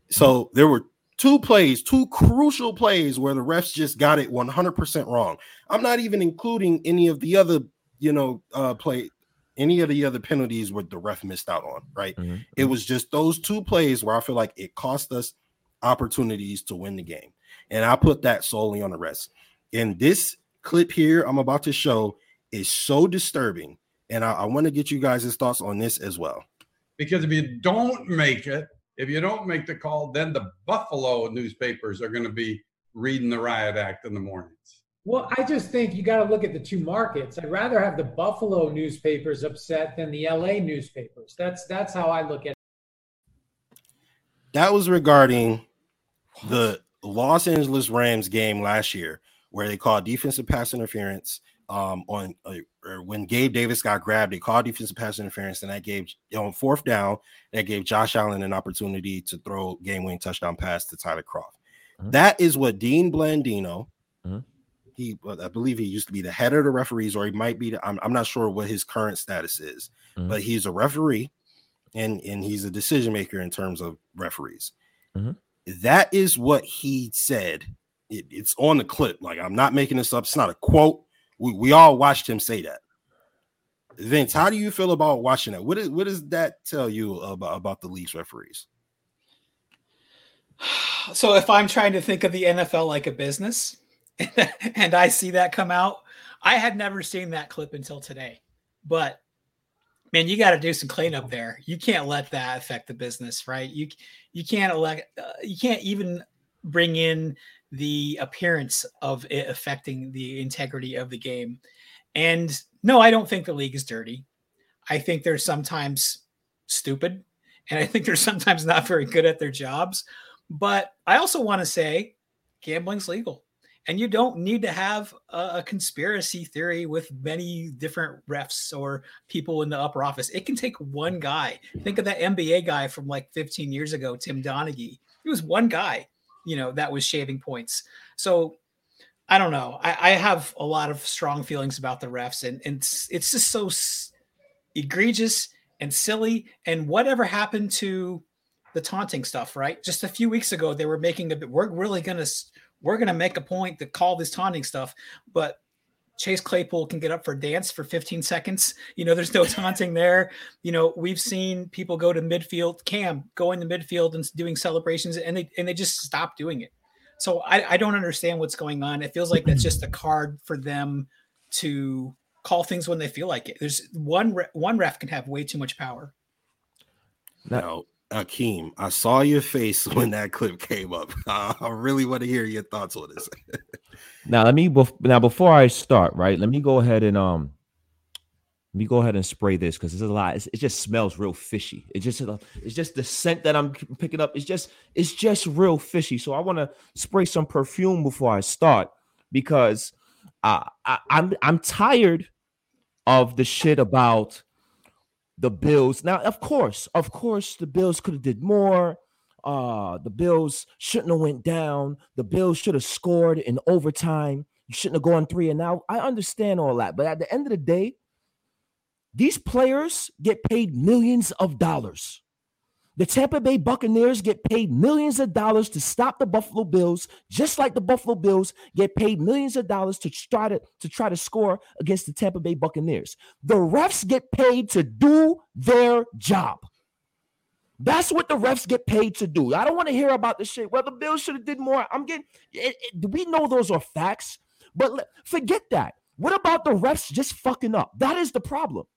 So there were two plays, two crucial plays where the refs just got it 100% wrong. I'm not even including any of the other, you know, uh play any of the other penalties where the ref missed out on, right? Mm-hmm. It mm-hmm. was just those two plays where I feel like it cost us opportunities to win the game. And I put that solely on the rest. And this clip here I'm about to show is so disturbing. And I, I want to get you guys' thoughts on this as well. Because if you don't make it, if you don't make the call, then the Buffalo newspapers are going to be reading the riot act in the mornings. Well, I just think you got to look at the two markets. I'd rather have the Buffalo newspapers upset than the LA newspapers. That's that's how I look at it. That was regarding the Los Angeles Rams game last year, where they called defensive pass interference um, on uh, or when Gabe Davis got grabbed. They called defensive pass interference, and that gave on fourth down that gave Josh Allen an opportunity to throw game-winning touchdown pass to Tyler Kroft. Mm-hmm. That is what Dean Blandino. Mm-hmm he I believe he used to be the head of the referees, or he might be. The, I'm, I'm not sure what his current status is, mm-hmm. but he's a referee, and and he's a decision maker in terms of referees. Mm-hmm. That is what he said It, it's on the clip. Like I'm not making this up. It's not a quote. We, we all watched him say that. Vince, how do you feel about watching that? What is what does that tell you about, about the league's referees? So if I'm trying to think of the NFL like a business and I see that come out, I had never seen that clip until today. But man, you got to do some cleanup there. You can't let that affect the business, right? You you can't elect, uh, you can't even bring in the appearance of it affecting the integrity of the game. And no, I don't think the league is dirty. I think they're sometimes stupid, and I think they're sometimes not very good at their jobs. But I also want to say gambling's legal. And you don't need to have a, conspiracy theory with many different refs or people in the upper office. It can take one guy. Think of that NBA guy from like 15 years ago, Tim Donaghy. He was one guy, you know, that was shaving points. So I don't know. I, I have a lot of strong feelings about the refs, and, and it's, it's just so egregious and silly. And whatever happened to the taunting stuff, right? Just a few weeks ago, they were making a bit, we're really going to we're going to make a point to call this taunting stuff, but Chase Claypool can get up for a dance for 15 seconds. You know, there's no taunting there. You know, we've seen people go to midfield, Cam going to midfield and doing celebrations, and they and they just stop doing it. So I, I don't understand what's going on. It feels like that's just a card for them to call things when they feel like it. There's one re- one ref can have way too much power. No, Akeem, I saw your face when that clip came up. Uh, I really want to hear your thoughts on this. now, let me now before I start, right? Let me go ahead and um, let me go ahead and spray this because it's a lot. It's, it just smells real fishy. It just it's just the scent that I'm picking up. It's just it's just real fishy. So I want to spray some perfume before I start because uh, I, I'm I'm tired of the shit about the Bills. Now, of course, of course, the Bills could have did more. Uh, the Bills shouldn't have went down. The Bills should have scored in overtime. You shouldn't have gone three and now. I understand all that, but at the end of the day, these players get paid millions of dollars. The Tampa Bay Buccaneers get paid millions of dollars to stop the Buffalo Bills, just like the Buffalo Bills get paid millions of dollars to try to, to try to score against the Tampa Bay Buccaneers. The refs get paid to do their job. That's what the refs get paid to do. I don't want to hear about the shit. Well, the Bills should have did more. I'm getting. It, it, we know those are facts, but forget that. What about the refs just fucking up? That is the problem.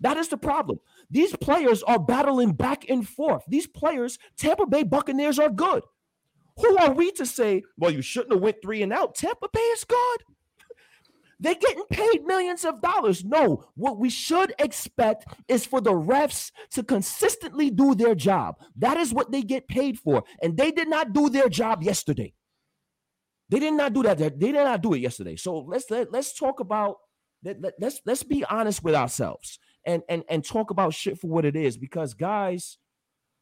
That is the problem. These players are battling back and forth. These players, Tampa Bay Buccaneers are good. Who are we to say, well, you shouldn't have went three and out? Tampa Bay is good. They're getting paid millions of dollars. No, what we should expect is for the refs to consistently do their job. That is what they get paid for. And they did not do their job yesterday. They did not do that. They did not do it yesterday. So let's let, let's talk about let, let, let's let's be honest with ourselves and and and talk about shit for what it is because guys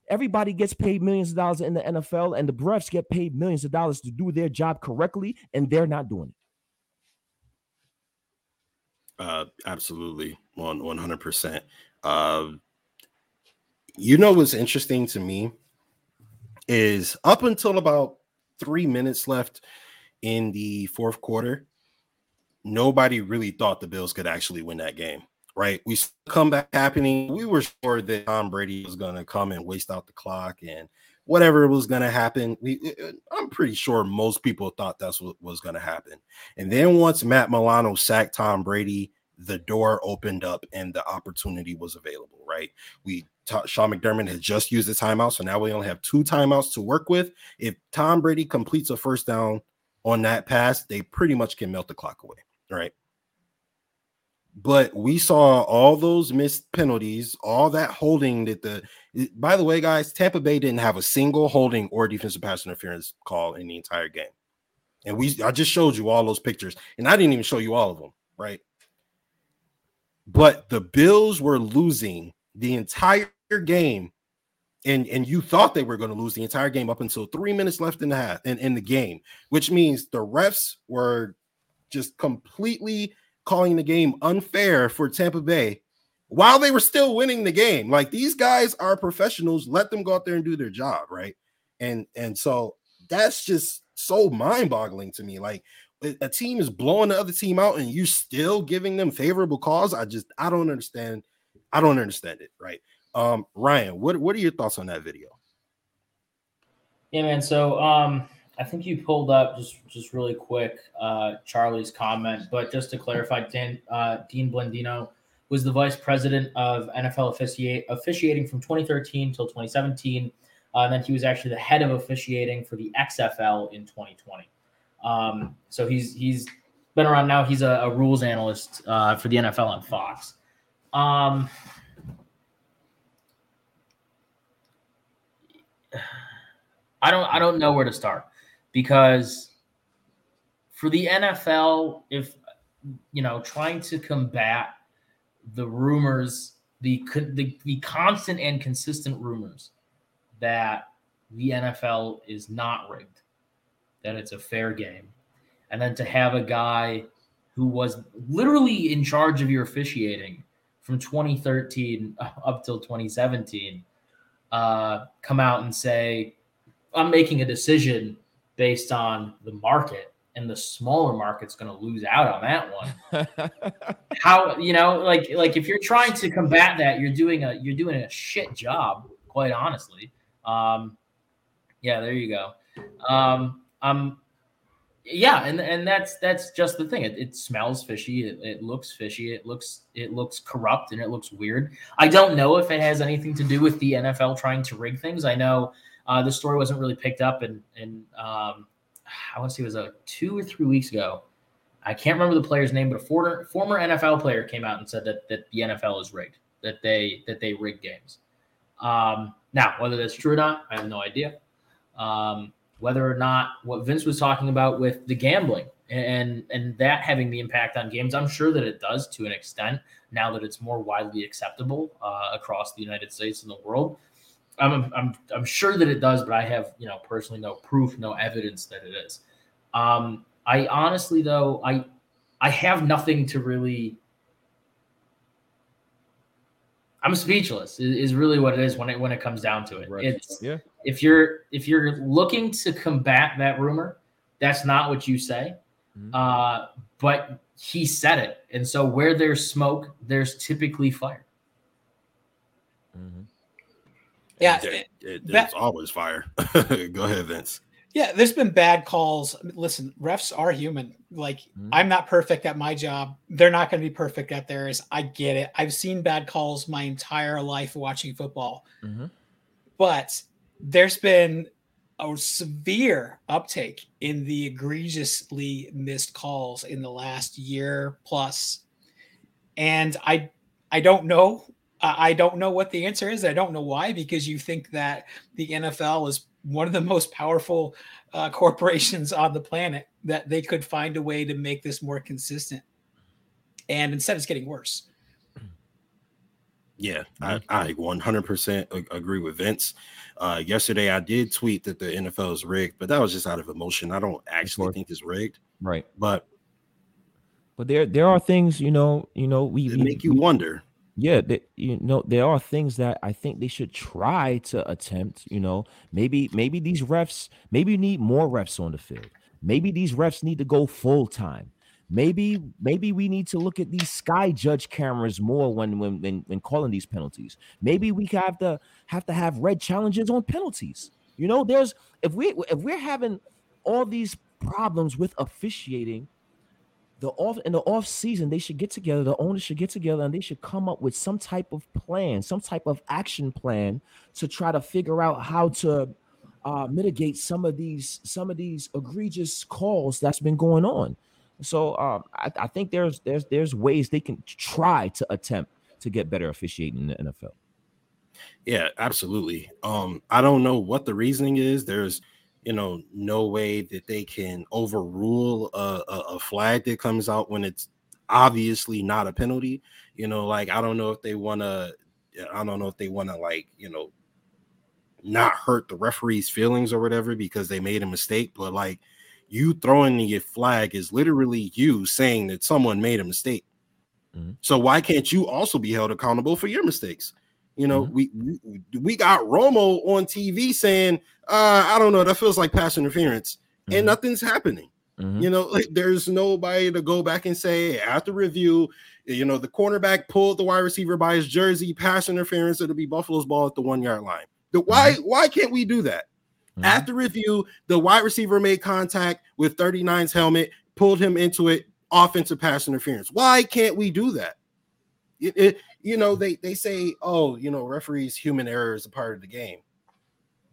everybody gets paid millions of dollars in the NFL and the refs get paid millions of dollars to do their job correctly and they're not doing it. Uh absolutely. One 100% uh you know what's interesting to me is up until about three minutes left in the fourth quarter nobody really thought the bills could actually win that game right? We come back happening. We were sure that Tom Brady was going to come and waste out the clock and whatever was going to happen. We, uh, uh, I'm pretty sure most people thought that's what was going to happen. And then once Matt Milano sacked Tom Brady, the door opened up and the opportunity was available, right? We Sean McDermott had just used the timeout, so now we only have two timeouts to work with. If Tom Brady completes a first down on that pass, they pretty much can melt the clock away, right? But we saw all those missed penalties, all that holding that the by the way, guys, Tampa Bay didn't have a single holding or defensive pass interference call in the entire game. And we I just showed you all those pictures, and I didn't even show you all of them, right? But the Bills were losing the entire game, and, and you thought they were going to lose the entire game up until three minutes left in the half in, in the game, which means the refs were just completely calling the game unfair for Tampa Bay while they were still winning the game. Like these guys are professionals. Let them go out there and do their job, right? And and so that's just so mind-boggling to me. Like a team is blowing the other team out and you're still giving them favorable calls. I just I don't understand. I don't understand it. Right. Um, Ryan, what what are your thoughts on that video? Yeah, man. So um I think you pulled up just just really quick uh Charlie's comment, but just to clarify, Dan uh Dean Blandino was the vice president of NFL officiating from 2013 till 2017. Uh, and then he was actually the head of officiating for the XFL in 2020. Um, so he's he's been around now. He's a, a rules analyst uh, for the NFL on Fox. Um, I don't I don't know where to start because for the NFL, if you know, trying to combat the rumors, the the, the constant and consistent rumors that the NFL is not rigged that it's a fair game. And then to have a guy who was literally in charge of your officiating from 2013 up till 2017 uh, come out and say, I'm making a decision based on the market and the smaller market's going to lose out on that one. How, you know, like, like if you're trying to combat that, you're doing a, you're doing a shit job, quite honestly. Um, yeah, there you go. Um, um, yeah, and and that's that's just the thing. It, it smells fishy. It, it looks fishy. It looks it looks corrupt and it looks weird. I don't know if it has anything to do with the NFL trying to rig things. I know uh, the story wasn't really picked up, and and um, I want to say it was a two or three weeks ago. I can't remember the player's name, but a former former NFL player came out and said that that the NFL is rigged, that they that they rig games. Um, now, whether that's true or not, I have no idea. Um, whether or not what Vince was talking about with the gambling and and that having the impact on games, I'm sure that it does to an extent now that it's more widely acceptable uh, across the United States and the world. I'm, I'm I'm sure that it does, but I have you know personally no proof, no evidence that it is. Um, I honestly though I I have nothing to really. I'm speechless. Is really what it is when it when it comes down to it. Right. It's Yeah. if you're if you're looking to combat that rumor, that's not what you say. Mhm. Uh, but he said it, and so where there's smoke, there's typically fire. Mhm. Yeah, There- it- that- there's always fire. Go ahead, Vince. Yeah, there's been bad calls. Listen, refs are human. Like Mhm. I'm not perfect at my job. They're not going to be perfect at theirs. I get it. I've seen bad calls my entire life watching football. Mhm. But there's been a severe uptake in the egregiously missed calls in the last year plus. And I I don't know. I I don't know what the answer is. I don't know why because you think that the NFL is one of the most powerful uh, corporations on the planet that they could find a way to make this more consistent. And instead, it's getting worse. Yeah, I, I 100% agree with Vince. Uh, yesterday, I did tweet that the NFL is rigged, but that was just out of emotion. I don't actually think it's rigged, Right. but But there there are things, you know, you know, we, we make you we- wonder. Yeah, that you know, there are things that I think they should try to attempt. You know, maybe maybe these refs, maybe you need more refs on the field. Maybe these refs need to go full time. Maybe maybe we need to look at these sky judge cameras more when when when, when calling these penalties. Maybe we have to have to have red challenges on penalties. You know, there's if we if we're having all these problems with officiating the off in the off season they should get together the owners should get together and they should come up with some type of plan some type of action plan to try to figure out how to uh, mitigate some of these some of these egregious calls that's been going on so um, I, I think there's there's there's ways they can try to attempt to get better officiating in the nfl Yeah, absolutely. Um, I don't know what the reasoning is. There's, you know, no way that they can overrule a, a, a flag that comes out when it's obviously not a penalty. You know, like I don't know if they want to. I don't know if they want to like you know not hurt the referee's feelings or whatever because they made a mistake. But like you throwing your flag is literally you saying that someone made a mistake. Mhm. So why can't you also be held accountable for your mistakes? You know, we, we we got Romo on TV saying, uh, I don't know, that feels like pass interference. and Mhm. nothing's happening. Mhm. You know, like there's nobody to go back and say after review, you know, the cornerback pulled the wide receiver by his jersey, pass interference, it'll be Buffalo's ball at the one yard line. The, why why can't we do that? Mhm. After review, the wide receiver made contact with 39's helmet, pulled him into it, offensive pass interference. Why can't we do that? It, it- you know, they they say, oh, you know, referees human error is a part of the game.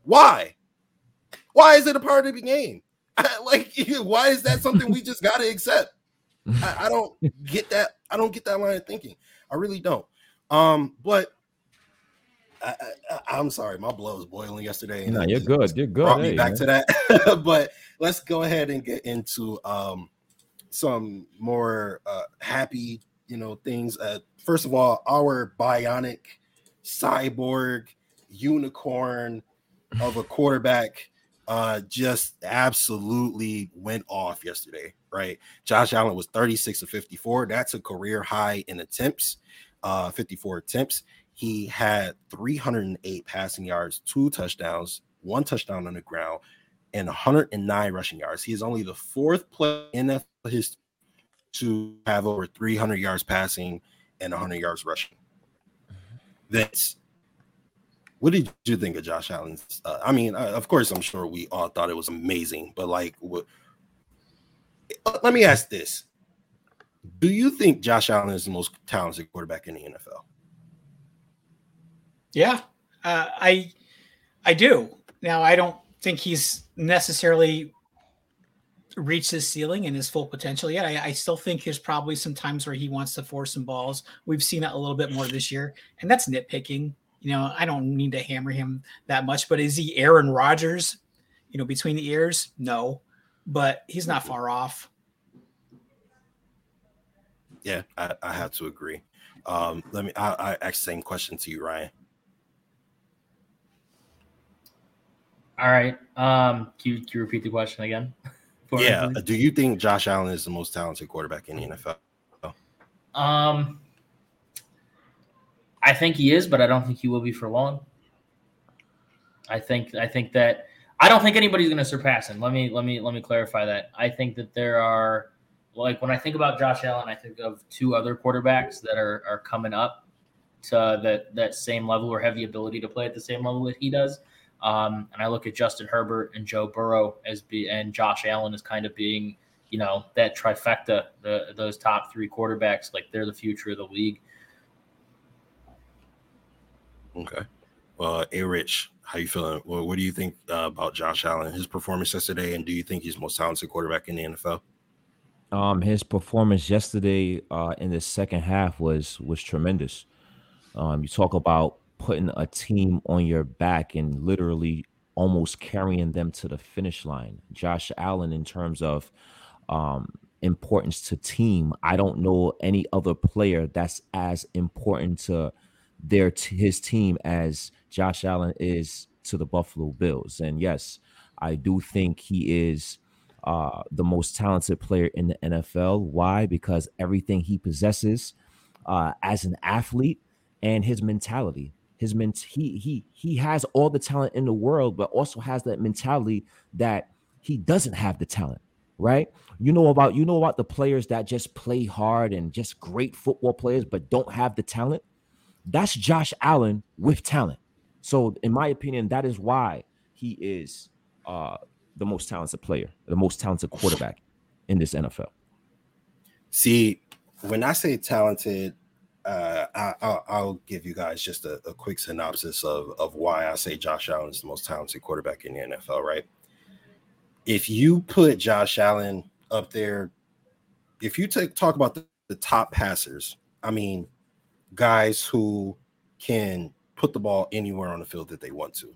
Why? Why is it a part of the game? like, why is that something we just gotta accept? I, I don't get that. I don't get that line of thinking. I really don't. Um, but I, I, I'm sorry, my blood was boiling yesterday. No, you're good. You're good. Brought me back man. to that. but let's go ahead and get into um some more uh happy, you know, things. Uh first of all, our bionic cyborg unicorn of a quarterback uh just absolutely went off yesterday, right? Josh Allen was 36 of 54. That's a career high in attempts, uh 54 attempts. He had 308 passing yards, two touchdowns, one touchdown on the ground, and 109 rushing yards. He is only the fourth player in NFL history to have over 300 yards passing and 100 yards rushing. Vince, what did you think of Josh Allen's? Uh, I mean, uh, of course, I'm sure we all thought it was amazing, but like, what? uh, Let me ask this: Do you think Josh Allen is the most talented quarterback in the NFL? Yeah, uh, I I do. Now I don't think he's necessarily reached his ceiling and his full potential yet. I, I still think there's probably some times where he wants to force some balls. We've seen that a little bit more this year, and that's nitpicking. You know, I don't need to hammer him that much, but is he Aaron Rodgers? You know, between the ears, no, but he's not far off. Yeah, I, I have to agree. Um, let me. I, I ask the same question to you, Ryan. All right. Um, can you, can you repeat the question again? For me, Yeah. Do you think Josh Allen is the most talented quarterback in the NFL? Um, I think he is, but I don't think he will be for long. I think I think that I don't think anybody's going to surpass him. Let me let me let me clarify that. I think that there are like when I think about Josh Allen, I think of two other quarterbacks that are are coming up to that that same level or have the ability to play at the same level that he does. Um, and I look at Justin Herbert and Joe Burrow as be and Josh Allen as kind of being you know that trifecta, the those top three quarterbacks, like they're the future of the league. Okay. A Rich, how you feeling? Well, what do you think uh, about Josh Allen, his performance yesterday, and do you think he's the most talented quarterback in the NFL? Um, his performance yesterday uh, in the second half was was tremendous. Um, you talk about putting a team on your back and literally almost carrying them to the finish line. Josh Allen, in terms of um, importance to team, I don't know any other player that's as important to their t- his team as Josh Allen is to the Buffalo Bills. And yes, I do think he is uh, the most talented player in the NFL. Why? Because everything he possesses uh, as an athlete and his mentality. His ment- he he he has all the talent in the world, but also has that mentality that he doesn't have the talent, right? You know about you know about the players that just play hard and just great football players, but don't have the talent. That's Josh Allen with talent. So, in my opinion, that is why he is uh, the most talented player, the most talented quarterback in this NFL. See, when I say talented, uh, I, I'll, I'll give you guys just a, a quick synopsis of, of why I say Josh Allen is the most talented quarterback in the NFL, right? If you put Josh Allen up there, if you talk about the, the top passers, I mean, guys who can put the ball anywhere on the field that they want to.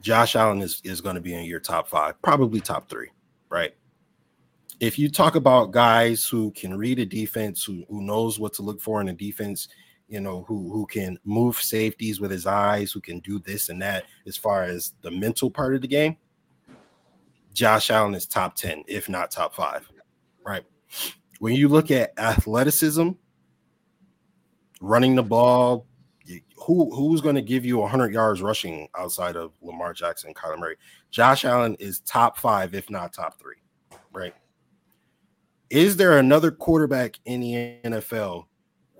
Josh Allen is, is going to be in your top five, probably top three, right? If you talk about guys who can read a defense, who, who knows what to look for in a defense, you know, who who can move safeties with his eyes, who can do this and that as far as the mental part of the game, Josh Allen is top 10, if not top five, right? When you look at athleticism, running the ball, who who's going to give you 100 yards rushing outside of Lamar Jackson, Kyler Murray? Josh Allen is top five, if not top three, right? Is there another quarterback in the NFL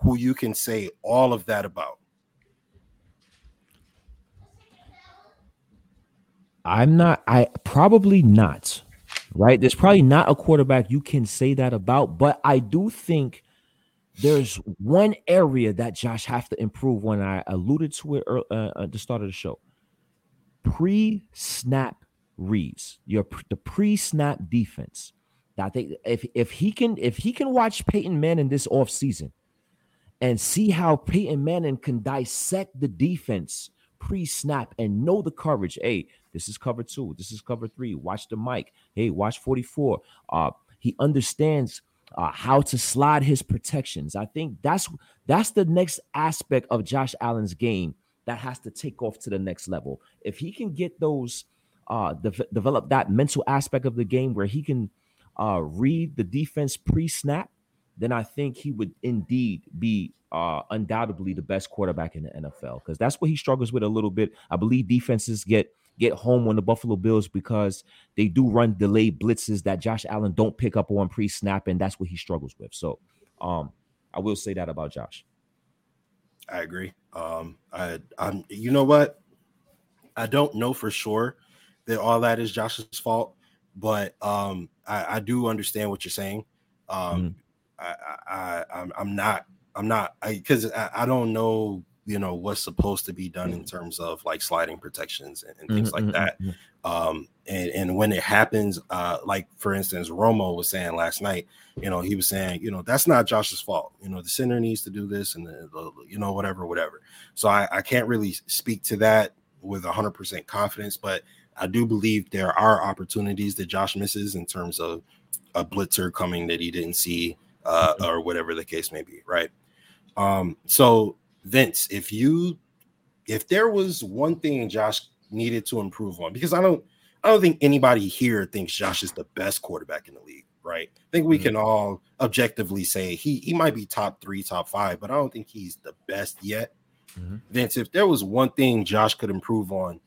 who you can say all of that about? I'm not. I probably not. Right? There's probably not a quarterback you can say that about, but I do think there's one area that Josh have to improve. When I alluded to it uh, at the start of the show, pre-snap reads, your the pre-snap defense. I think if if he can if he can watch Peyton Manning this offseason and see how Peyton Manning can dissect the defense pre-snap and know the coverage. Hey, this is cover two. This is cover three. Watch the mic. Hey, watch 44. Uh, he understands uh, how to slide his protections. I think that's that's the next aspect of Josh Allen's game that has to take off to the next level. If he can get those, uh, de- develop that mental aspect of the game where he can uh, read the defense pre-snap, then I think he would indeed be uh, undoubtedly the best quarterback in the NFL because that's what he struggles with a little bit. I believe defenses get get home on the Buffalo Bills because they do run delayed blitzes that Josh Allen don't pick up on pre-snap, and that's what he struggles with. So, um, I will say that about Josh. I agree. Um, I, I'm, you know what? I don't know for sure that all that is Josh's fault, but um, I, I do understand what you're saying. Um, mm. I, I, I, I'm not I'm not I because I, I, don't know you know what's supposed to be done in terms of like sliding protections and, and things mm-hmm, like that. Mm-hmm. Um, and and when it happens, uh, like for instance, Romo was saying last night, you know, he was saying, you know, that's not Josh's fault. You know, the center needs to do this and the, the you know whatever whatever. So I, I can't really speak to that with 100% confidence, but I do believe there are opportunities that Josh misses in terms of a blitzer coming that he didn't see uh, mm-hmm. or whatever the case may be, right? Um, so Vince, if you if there was one thing Josh needed to improve on, because I don't I don't think anybody here thinks Josh is the best quarterback in the league, right? I think we mm-hmm. can all objectively say he he might be top three, top five, but I don't think he's the best yet. Mm-hmm. Vince, if there was one thing Josh could improve on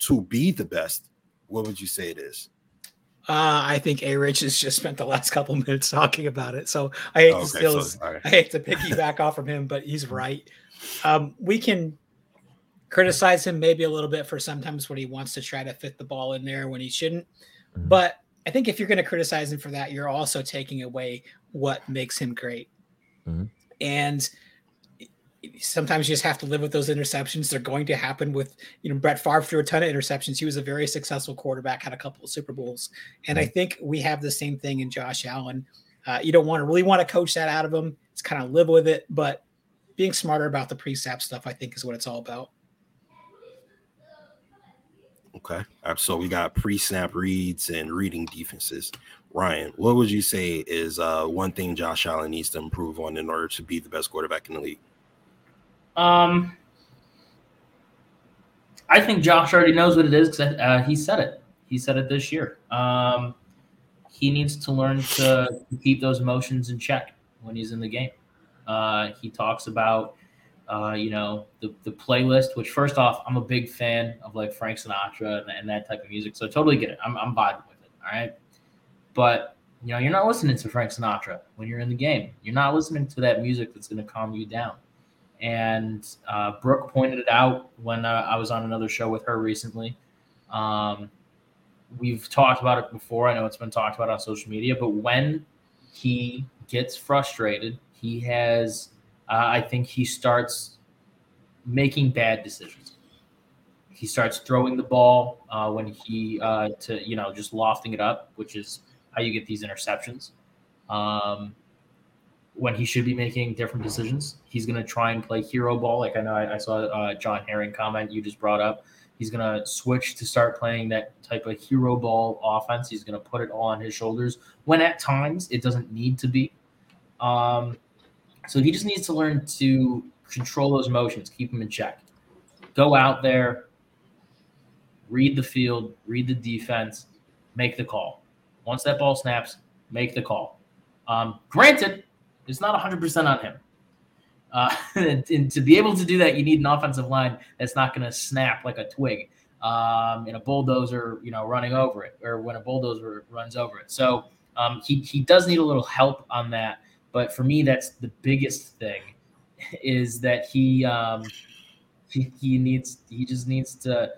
to be the best, what would you say it is? Uh, I think A Rich has just spent the last couple minutes talking about it. So I hate okay, to steal so, right. I hate to piggyback off from him, but he's right. Um, we can criticize him maybe a little bit for sometimes when he wants to try to fit the ball in there when he shouldn't. Mm-hmm. But I think if you're going to criticize him for that, you're also taking away what makes him great. Mm-hmm. And sometimes you just have to live with those interceptions. They're going to happen with, you know, Brett Favre threw a ton of interceptions. He was a very successful quarterback, had a couple of Super Bowls. And I think we have the same thing in Josh Allen. Uh, you don't want to really want to coach that out of him. It's kind of live with it, but being smarter about the pre-snap stuff, I think, is what it's all about. Okay. So we got pre-snap reads and reading defenses. Ryan, what would you say is uh, one thing Josh Allen needs to improve on in order to be the best quarterback in the league? Um, I think Josh already knows what it is because uh, he said it. He said it this year. Um, he needs to learn to keep those emotions in check when he's in the game. Uh, he talks about, uh, you know, the, the playlist, which first off, I'm a big fan of like Frank Sinatra and, and that type of music. So I totally get it. I'm, I'm vibing with it. All right. But, you know, you're not listening to Frank Sinatra when you're in the game. You're not listening to that music that's going to calm you down. And uh, Brooke pointed it out when uh, I was on another show with her recently. Um, we've talked about it before. I know it's been talked about on social media, but when he gets frustrated, he has, uh, I think he starts making bad decisions. He starts throwing the ball uh, when he, uh, to, you know, just lofting it up, which is how you get these interceptions. Um, when he should be making different decisions. He's going to try and play hero ball. Like I know I, I saw uh, John Herring comment you just brought up. He's going to switch to start playing that type of hero ball offense. He's going to put it all on his shoulders when at times it doesn't need to be. Um, so he just needs to learn to control those emotions, keep them in check. Go out there, read the field, read the defense, make the call. Once that ball snaps, make the call. Um, granted, it's not 100% on him. Uh, and, and, to be able to do that, you need an offensive line that's not going to snap like a twig um, in a bulldozer, you know, running over it, or when a bulldozer runs over it. So um, he he does need a little help on that. But for me, that's the biggest thing is that he um, he, he needs he just needs to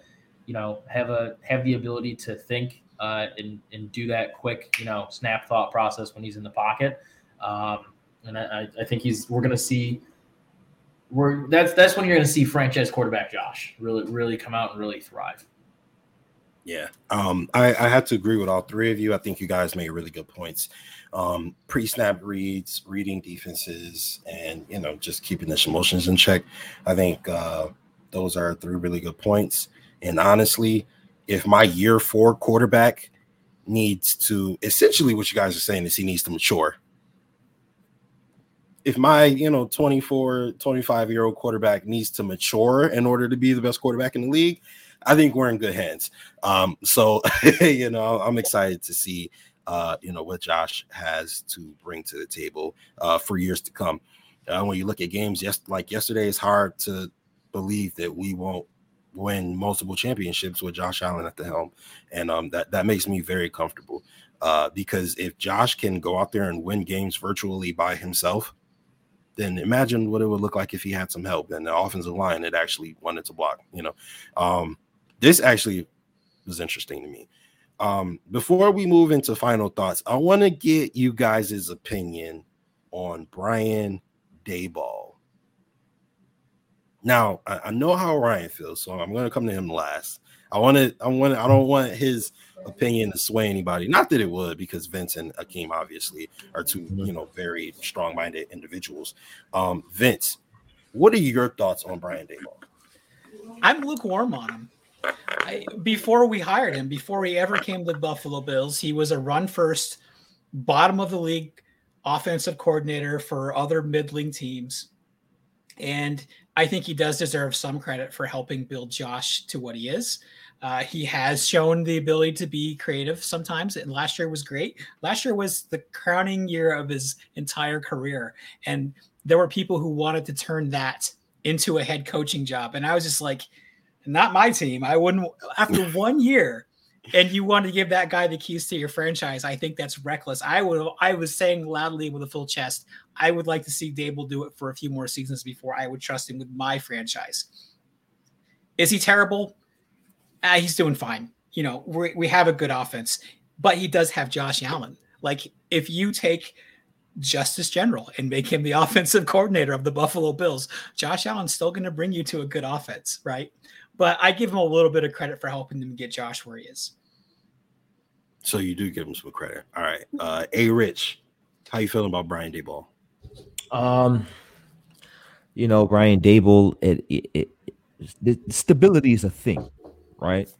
you know have a have the ability to think uh, and and do that quick you know snap thought process when he's in the pocket. Um, and I, I think he's we're gonna see we're that's that's when you're gonna see franchise quarterback Josh really really come out and really thrive. Yeah, um, I, I have to agree with all three of you. I think you guys made really good points. Um, pre-snap reads, reading defenses, and you know just keeping the emotions in check. I think uh, those are three really good points. And honestly, if my year four quarterback needs to essentially what you guys are saying is he needs to mature. If my, you know, 24, 25 year old quarterback needs to mature in order to be the best quarterback in the league, I think we're in good hands. Um, so, you know, I'm excited to see, uh, you know, what Josh has to bring to the table uh, for years to come. Uh, when you look at games, yes, like yesterday, it's hard to believe that we won't win multiple championships with Josh Allen at the helm, and um, that that makes me very comfortable. Uh, because if Josh can go out there and win games virtually by himself, then imagine what it would look like if he had some help and the offensive line that actually wanted to block. You know, um, this actually was interesting to me. Um, before we move into final thoughts, I want to get you guys' opinion on Brian Daboll. Now I, I know how Ryan feels, so I'm going to come to him last. I want to. I want. I don't want his opinion to sway anybody. Not that it would, because Vince and Akeem obviously are 2 mm-hmm. you know very strong-minded individuals. Um, Vince, what are your thoughts on Brian Daboll? I'm lukewarm on him. I, before we hired him, before he ever came to the Buffalo Bills, he was a run first, bottom of the league offensive coordinator for other middling teams. And I think he does deserve some credit for helping build Josh to what he is. Uh, he has shown the ability to be creative sometimes, and last year was great. Last year was the crowning year of his entire career, and there were people who wanted to turn that into a head coaching job, and I was just like, "Not my team. I wouldn't." After one year, and you want to give that guy the keys to your franchise, I think that's reckless. I would I was saying loudly with a full chest, I would like to see Daboll do it for a few more seasons before I would trust him with my franchise. Is he terrible? Uh, he's doing fine. You know, we we have a good offense, but he does have Josh Allen. Like if you take Justice General and make him the offensive coordinator of the Buffalo Bills, Josh Allen's still going to bring you to a good offense, right? But I give him a little bit of credit for helping them get Josh where he is. So you do give him some credit. All right. Uh A Rich, how you feeling about Brian Daboll? Um, you know, Brian Daboll, it, it, it the stability is a thing, right?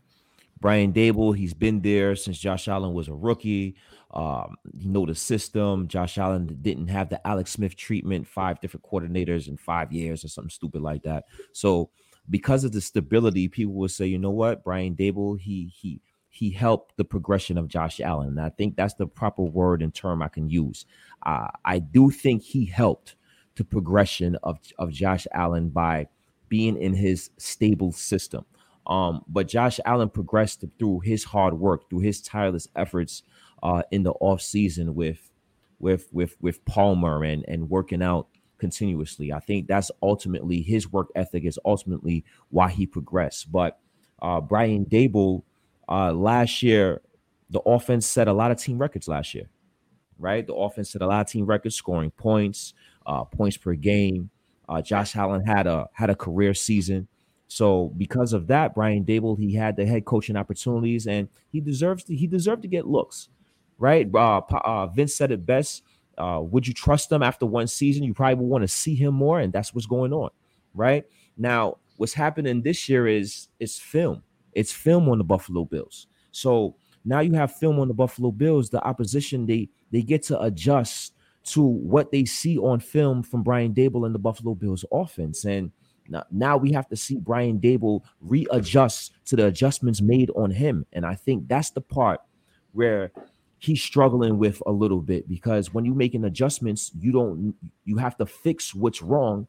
Brian Daboll, he's been there since Josh Allen was a rookie. Um, you know the system. Josh Allen didn't have the Alex Smith treatment, five different coordinators in five years or something stupid like that. So because of the stability, people will say, you know what, Brian Daboll, he he he helped the progression of Josh Allen. And I think that's the proper word and term I can use. Uh, I do think he helped the progression of, of Josh Allen by being in his stable system. Um, but Josh Allen progressed through his hard work, through his tireless efforts uh, in the off season with with with with Palmer and and working out continuously. I think that's ultimately his work ethic is ultimately why he progressed. But uh, Brian Daboll uh, last year, the offense set a lot of team records last year, right? The offense set a lot of team records, scoring points, uh, points per game. Uh, Josh Allen had a had a career season. So because of that, Brian Daboll he had the head coaching opportunities, and he deserves to, he deserved to get looks, right? Uh, uh, Vince said it best. Uh, would you trust them after one season? You probably want to see him more, and that's what's going on, right? Now, what's happening this year is it's film. It's film on the Buffalo Bills. So now you have film on the Buffalo Bills. The opposition they they get to adjust to what they see on film from Brian Daboll and the Buffalo Bills offense, and now, now we have to see Brian Daboll readjust to the adjustments made on him, and I think that's the part where he's struggling with a little bit because when you're making adjustments, you don't you have to fix what's wrong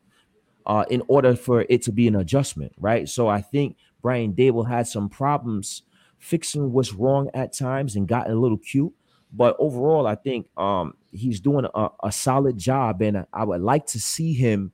uh, in order for it to be an adjustment, right? So I think Brian Daboll had some problems fixing what's wrong at times and gotten a little cute. But overall, I think um, he's doing a, a, solid job, and I would like to see him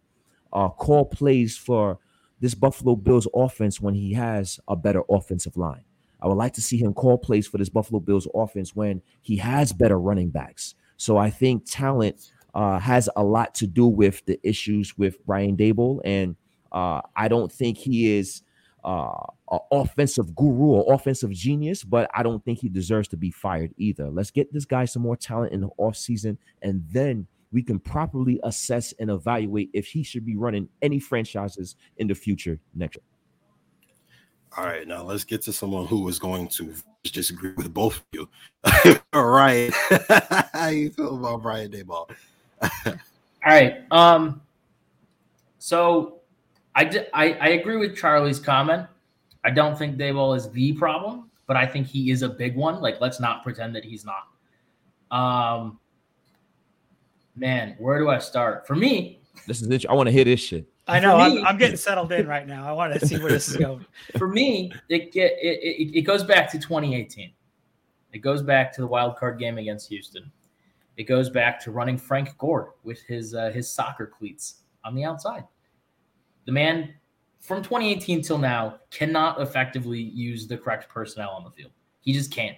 uh, call plays for this Buffalo Bills offense when he has a better offensive line. I would like to see him call plays for this Buffalo Bills offense when he has better running backs. So I think talent uh, has a lot to do with the issues with Brian Daboll, and uh, I don't think he is uh, an offensive guru or offensive genius, but I don't think he deserves to be fired either. Let's get this guy some more talent in the offseason, and then we can properly assess and evaluate if he should be running any franchises in the future next year. All right, now let's get to someone who is going to disagree with both of you. All right, how you feel about Brian Daboll? All right. Um. So, I, d- I I agree with Charlie's comment. I don't think Daboll is the problem, but I think he is a big one. Like, let's not pretend that he's not. Um. Man, where do I start? For me, this is I want to hear this shit. I know. Me, I'm, I'm, getting settled in right now. I want to see where this is going. For me, it get it, it, it goes back to 2018. It goes back to the wild card game against Houston. It goes back to running Frank Gore with his uh, his soccer cleats on the outside. The man from 2018 till now cannot effectively use the correct personnel on the field. He just can't.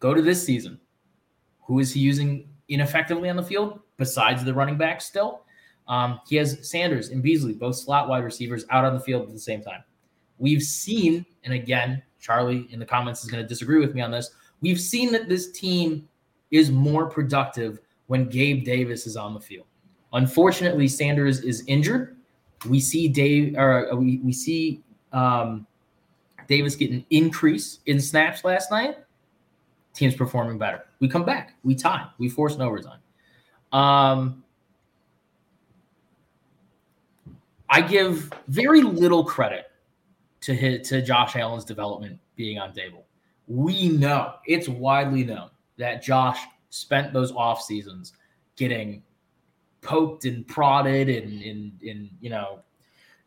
Go to this season. Who is he using ineffectively on the field besides the running back still? Um, he has Sanders and Beasley, both slot wide receivers, out on the field at the same time. We've seen, and again, Charlie in the comments is going to disagree with me on this. We've seen that this team is more productive when Gabe Davis is on the field. Unfortunately, Sanders is injured. We see Dave, or uh, we, we see um, Davis get an increase in snaps last night. Team's performing better. We come back, we tie, we force an overtime. Um, I give very little credit to to Josh Allen's development being on Daboll. We know it's widely known that Josh spent those off seasons getting poked and prodded and you know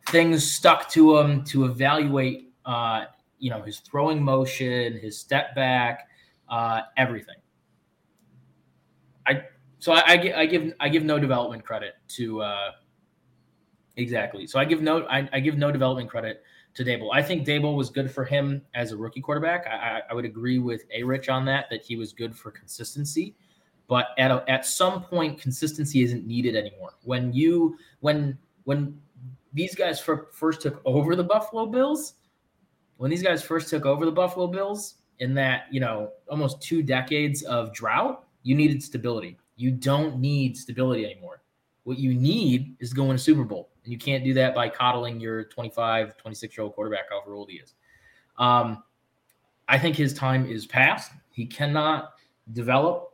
things stuck to him to evaluate uh, you know his throwing motion, his step back, uh, everything. I so I, I, I, give I give no development credit to uh, exactly. So I give no I, I give no development credit to Daboll. I think Daboll was good for him as a rookie quarterback. I, I would agree with A Rich on that, that he was good for consistency. But at a, at some point, consistency isn't needed anymore. When you when when these guys first took over the Buffalo Bills, when these guys first took over the Buffalo Bills in that you know almost two decades of drought, you needed stability. You don't need stability anymore. What you need is going to go win a Super Bowl. And you can't do that by coddling your 25, 26 year old quarterback, however old he is. Um, I think his time is past. He cannot develop,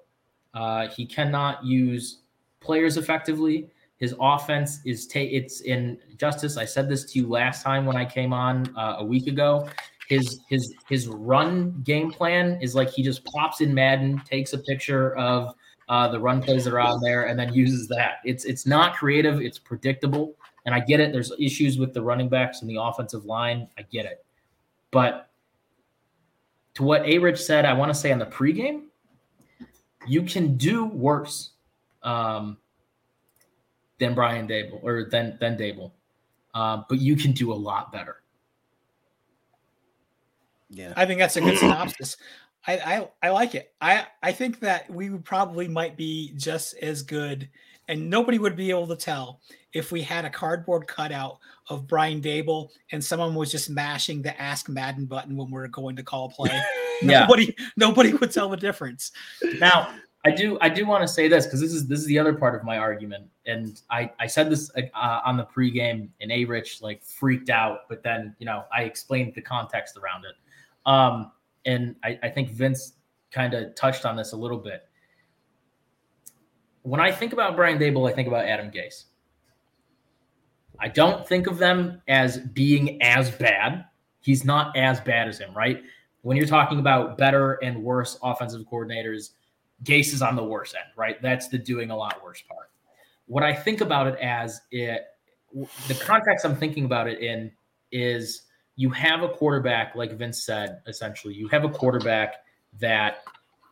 uh, he cannot use players effectively. His offense is ta- it's in justice. I said this to you last time when I came on uh, a week ago. His his his run game plan is like he just pops in Madden, takes a picture of uh, the run plays that are on there, and then uses that. It's it's not creative. It's predictable. And I get it. There's issues with the running backs and the offensive line. I get it. But to what A Rich said, I want to say on the pregame, you can do worse um, than Brian Daboll or than than Daboll, uh, but you can do a lot better. Yeah, I think that's a good synopsis. I, I I like it. I I think that we probably might be just as good and nobody would be able to tell if we had a cardboard cutout of Brian Daboll and someone was just mashing the Ask Madden button when we are going to call play. yeah. Nobody, nobody would tell the difference. Now, I do, I do want to say this because this is this is the other part of my argument, and I I said this uh, on the pregame, and A Rich like freaked out, but then you know I explained the context around it, um, and I, I think Vince kind of touched on this a little bit when I think about Brian Daboll, I think about Adam Gase. I don't think of them as being as bad. He's not as bad as him, right? When you're talking about better and worse offensive coordinators, Gase is on the worse end, right? That's the doing a lot worse part. What I think about it as it the context I'm thinking about it in is you have a quarterback, like Vince said, essentially, you have a quarterback that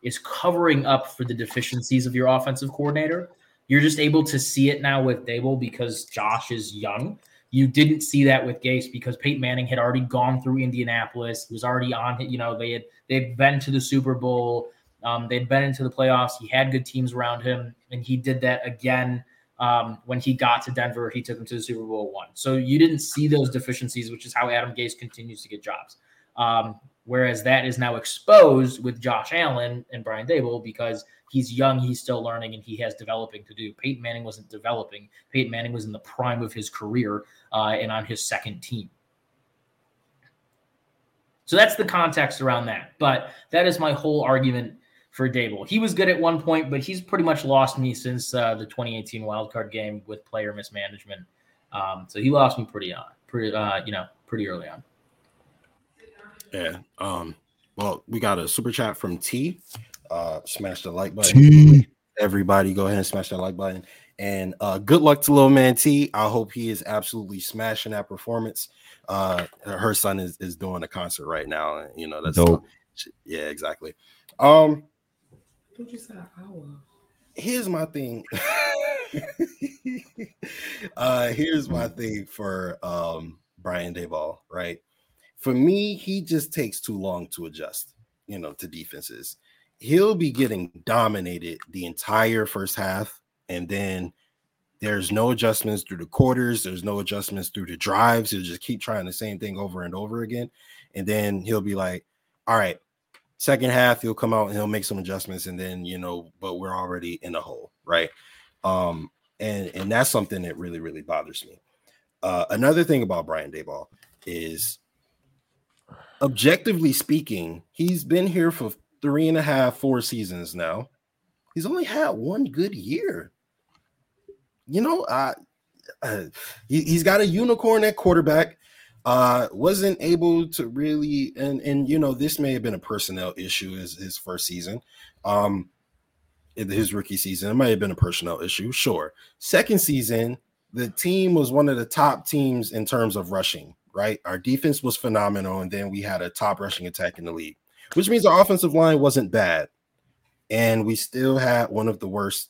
is covering up for the deficiencies of your offensive coordinator. You're just able to see it now with Daboll because Josh is young. You didn't see that with Gase because Peyton Manning had already gone through Indianapolis. Was already on. You know, they had they'd been to the Super Bowl. Um, they'd been into the playoffs. He had good teams around him, and he did that again um, when he got to Denver. He took them to the Super Bowl one. So you didn't see those deficiencies, which is how Adam Gase continues to get jobs. Um, whereas that is now exposed with Josh Allen and Brian Daboll because he's young, he's still learning, and he has developing to do. Peyton Manning wasn't developing. Peyton Manning was in the prime of his career uh, and on his second team. So that's the context around that. But that is my whole argument for Daboll. He was good at one point, but he's pretty much lost me since uh, the 2018 wildcard game with player mismanagement. Um, so he lost me pretty on, pretty uh, you know, pretty early on. Yeah. Um. Well, we got a super chat from T. Uh, smash the like button. T. Everybody, go ahead and smash that like button. And uh, good luck to little man T. I hope he is absolutely smashing that performance. Uh, her son is, is doing a concert right now, and you know that's dope. Yeah, exactly. Um, here's my thing. uh, here's my thing for um Brian Daboll, right? For me, he just takes too long to adjust, you know, to defenses. He'll be getting dominated the entire first half, and then there's no adjustments through the quarters, there's no adjustments through the drives. He'll just keep trying the same thing over and over again. And then he'll be like, All right, second half, he'll come out and he'll make some adjustments, and then you know, but we're already in a hole, right? Um, and and that's something that really, really bothers me. Uh, another thing about Brian Daboll is objectively speaking, he's been here for three and a half, four seasons now. He's only had one good year. You know, uh, uh he, he's got a unicorn at quarterback. Uh, wasn't able to really, and and you know, this may have been a personnel issue as his first season. Um, his rookie season, it might have been a personnel issue, sure. Second season, the team was one of the top teams in terms of rushing right? Our defense was phenomenal, and then we had a top rushing attack in the league, which means our offensive line wasn't bad, and we still had one of the worst,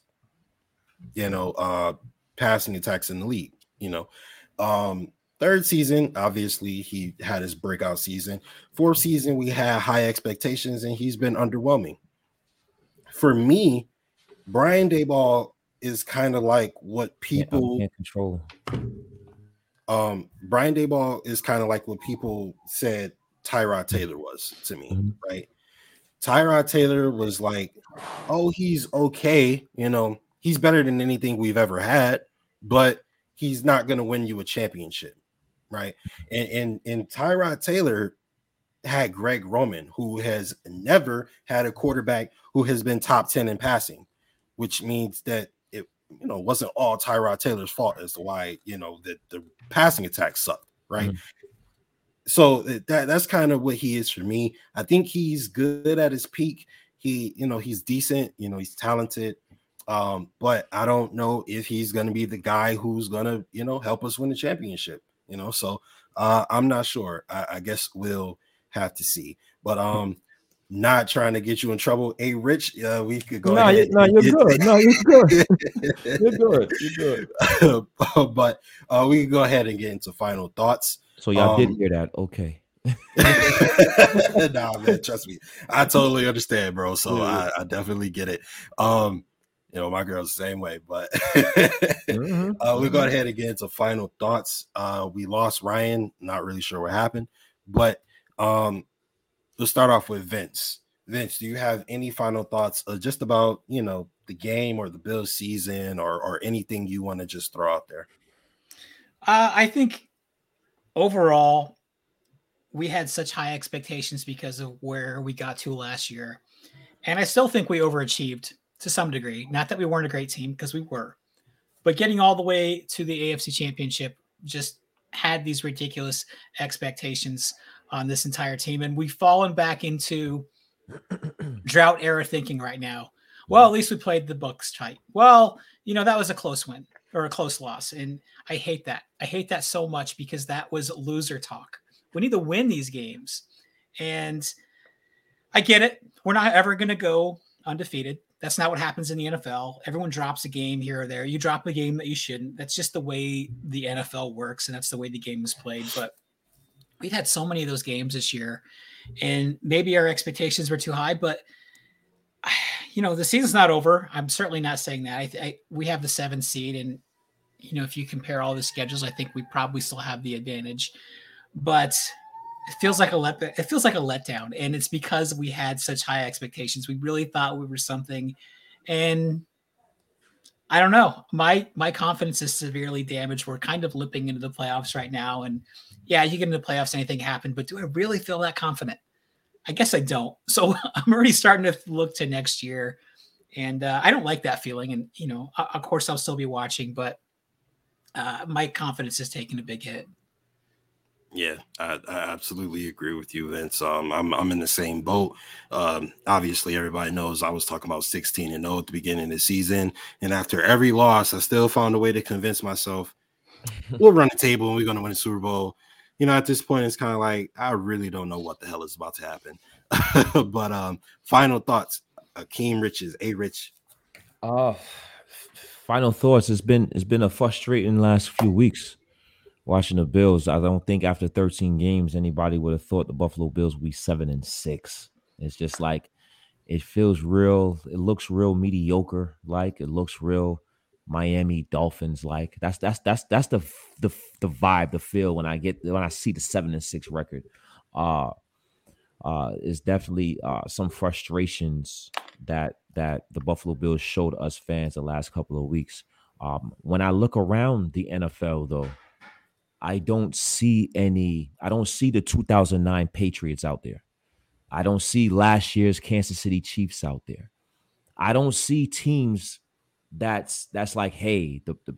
you know, uh, passing attacks in the league. You know, um, third season, obviously he had his breakout season. Fourth season, we had high expectations, and he's been underwhelming. For me, Brian Daboll is kind of like what people can't control um, Brian Daboll is kind of like what people said Tyrod Taylor was to me, mm-hmm. right? Tyrod Taylor was like, oh, he's okay, you know, he's better than anything we've ever had, but he's not going to win you a championship, right? And and and Tyrod Taylor had Greg Roman, who has never had a quarterback who has been top 10 in passing, which means that it you know, wasn't all Tyrod Taylor's fault as to why, you know, that the passing attack sucked, right? Mm-hmm. So that that's kind of what he is for me. I think he's good at his peak. He, you know, he's decent, you know, he's talented. Um, but I don't know if he's gonna be the guy who's gonna, you know, help us win the championship, you know. So uh, I'm not sure. I, I guess we'll have to see. But um not trying to get you in trouble. Hey, Rich, uh, we could go. No, ahead you, no, you're good. No, you're good. you're good. You're good. but uh, we can go ahead and get into final thoughts. So y'all um, did hear that? Okay. nah, man, trust me, I totally understand, bro. So yeah. I, I, definitely get it. Um, you know, my girl's the same way, but mm-hmm. uh, we'll go ahead and get into final thoughts. Uh, we lost Ryan, not really sure what happened, but um, let's start off with Vince. Vince, do you have any final thoughts uh, just about you know the game or the Bills season or or anything you want to just throw out there? Uh, I think overall we had such high expectations because of where we got to last year, and I still think we overachieved to some degree. Not that we weren't a great team because we were, but getting all the way to the AFC Championship just had these ridiculous expectations on this entire team. And we've fallen back into drought era thinking right now. Well, at least we played the Bucs tight. Well, you know, that was a close win. or a close loss. And I hate that. I hate that so much because that was loser talk. We need to win these games. And I get it. We're not ever going to go undefeated. That's not what happens in the NFL. Everyone drops a game here or there. You drop a game that you shouldn't. That's just the way the NFL works, and that's the way the game is played. But we've had so many of those games this year, and maybe our expectations were too high. But you know, the season's not over. I'm certainly not saying that. I, I we have the seven seed, and you know, if you compare all the schedules, I think we probably still have the advantage. But it feels like a let it feels like a letdown and it's because we had such high expectations. We really thought we were something and i don't know. My my confidence is severely damaged. We're kind of lipping into the playoffs right now and yeah you get into the playoffs anything happen but do i really feel that confident? I guess i don't. So i'm already starting to look to next year and uh, i don't like that feeling and you know of course i'll still be watching but uh, my confidence is taking a big hit yeah, I, I, absolutely agree with you, Vince. Um, I'm I'm in the same boat. Um, obviously, everybody knows I was talking about 16 and 0 at the beginning of the season, and after every loss, I still found a way to convince myself we'll run the table and we're going to win the Super Bowl. You know, at this point, it's kind of like I really don't know what the hell is about to happen. but um, final thoughts, Akeem Riches, a Rich. Uh final thoughts. It's been it's been a frustrating last few weeks watching the Bills, I don't think after 13 games anybody would have thought the Buffalo Bills would be seven and six. It's just like it feels real. It looks real mediocre. Like it looks real Miami Dolphins. Like that's that's that's that's the the the vibe, the feel when I get when I see the seven and six record. Uh uh is definitely uh some frustrations that that the Buffalo Bills showed us fans the last couple of weeks. Um, when I look around the NFL, though, I don't see any, I don't see the 2009 Patriots out there. I don't see last year's Kansas City Chiefs out there. I don't see teams that's that's like, hey, the the,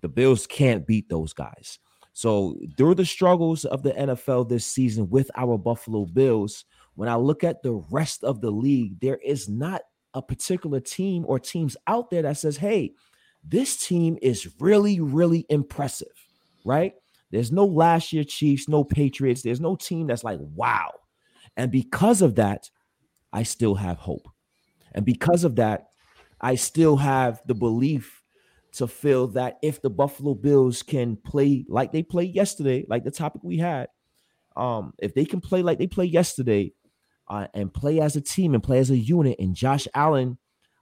the, Bills can't beat those guys. So through the struggles of the NFL this season with our Buffalo Bills, when I look at the rest of the league, there is not a particular team or teams out there that says, hey, this team is really, really impressive right? There's no last year Chiefs, no Patriots. There's no team that's like, wow. And because of that, I still have hope. And because of that, I still have the belief to feel that if the Buffalo Bills can play like they played yesterday, like the topic we had, um, if they can play like they played yesterday, uh, and play as a team and play as a unit, and Josh Allen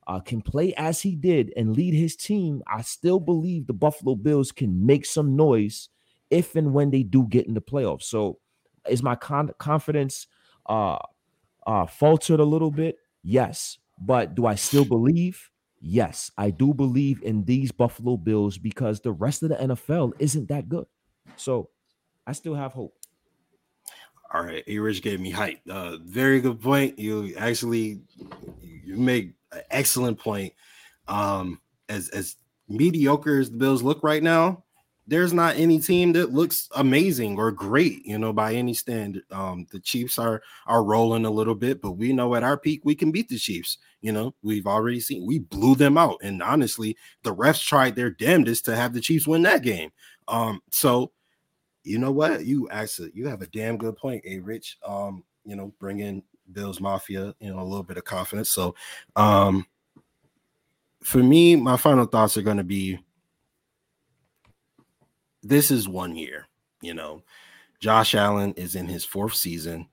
uh, can play as he did and lead his team, I still believe the Buffalo Bills can make some noise if and when they do get in the playoffs. So, is my con- confidence uh, uh, faltered a little bit? Yes. But do I still believe? Yes, I do believe in these Buffalo Bills because the rest of the NFL isn't that good. So, I still have hope. All right, A Rich gave me hype. Uh, very good point. You actually you make an excellent point. Um, as as mediocre as the Bills look right now, there's not any team that looks amazing or great, you know, by any standard. Um, the Chiefs are are rolling a little bit, but we know at our peak we can beat the Chiefs. You know, we've already seen we blew them out, and honestly, the refs tried their damnedest to have the Chiefs win that game. Um, so you know what? You actually you have a damn good point, A Rich. Um, you know, bring in Bills Mafia, you know, a little bit of confidence. So, um, for me, my final thoughts are going to be this is one year, you know. Josh Allen is in his fourth season.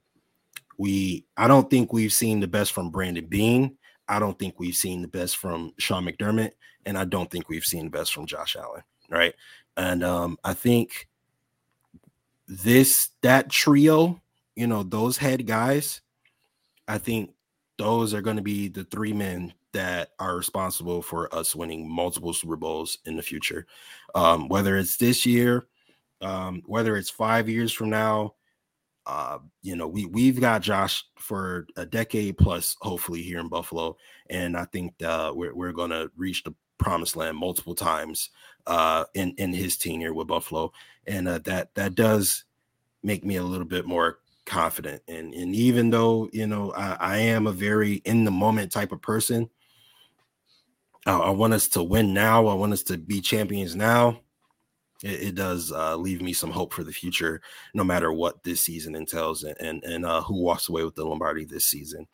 We, I don't think we've seen the best from Brandon Beane. I don't think we've seen the best from Sean McDermott, and I don't think we've seen the best from Josh Allen. Right, and um, I think this that trio, you know, those head guys, I think those are going to be the three men that are responsible for us winning multiple Super Bowls in the future. Um, whether it's this year, um, whether it's five years from now, uh, you know, we we've got Josh for a decade plus, hopefully here in Buffalo, and I think uh, we're we're going to reach the promised land multiple times uh, in in his tenure with Buffalo, and uh, that that does make me a little bit more confident. And and even though you know I, I am a very in the moment type of person, I, I want us to win now. I want us to be champions now. It, it does uh, leave me some hope for the future, no matter what this season entails and and, and uh, who walks away with the Lombardi this season.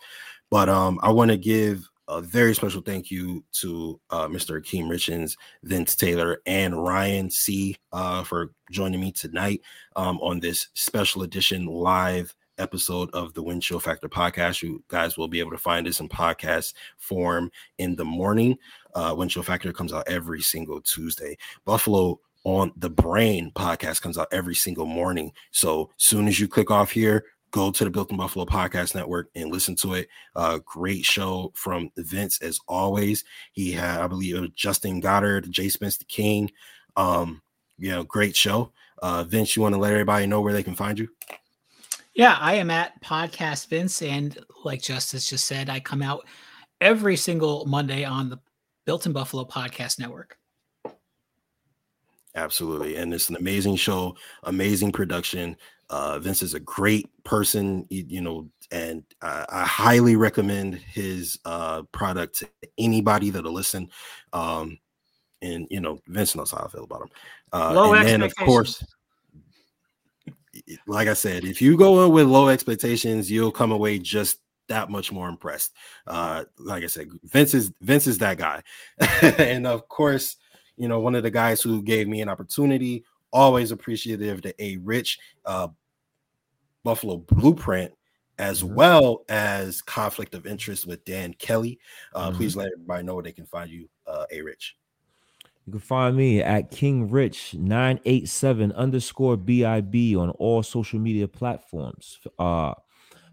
But um, I want to give a very special thank you to uh, Mr. Akeem Richens, Vince Taylor, and Ryan C. Uh, for joining me tonight um, on this special edition live episode of the Win Chill Factor podcast. You guys will be able to find this in podcast form in the morning. Uh, Win Chill Factor comes out every single Tuesday. Buffalo on the Brain podcast comes out every single morning. So soon as you click off here, go to the Built in Buffalo Podcast Network and listen to it. Uh, great show from Vince as always. He had, I believe, it was Justin Goddard, Jay Spence the King. Um, you know, great show. Uh, Vince, you want to let everybody know where they can find you? Yeah, I am at Podcast Vince, and like Justice just said, I come out every single Monday on the Built in Buffalo Podcast Network. Absolutely. And it's an amazing show, amazing production. Uh, Vince is a great person, you, you know, and I, I highly recommend his uh, product to anybody that'll listen. Um, and you know, Vince knows how I feel about him. Uh, Low and then, of course, like I said, if you go in with low expectations, you'll come away just that much more impressed. Uh, like I said, Vince is Vince is that guy, and of course, you know, one of the guys who gave me an opportunity. Always appreciative to a rich uh, Buffalo Blueprint, as Mhm. well as conflict of interest with Dan Kelly. Uh, Mhm. Please let everybody know where they can find you, uh, a rich. You can find me at King Rich 987 underscore BIB on all social media platforms. Uh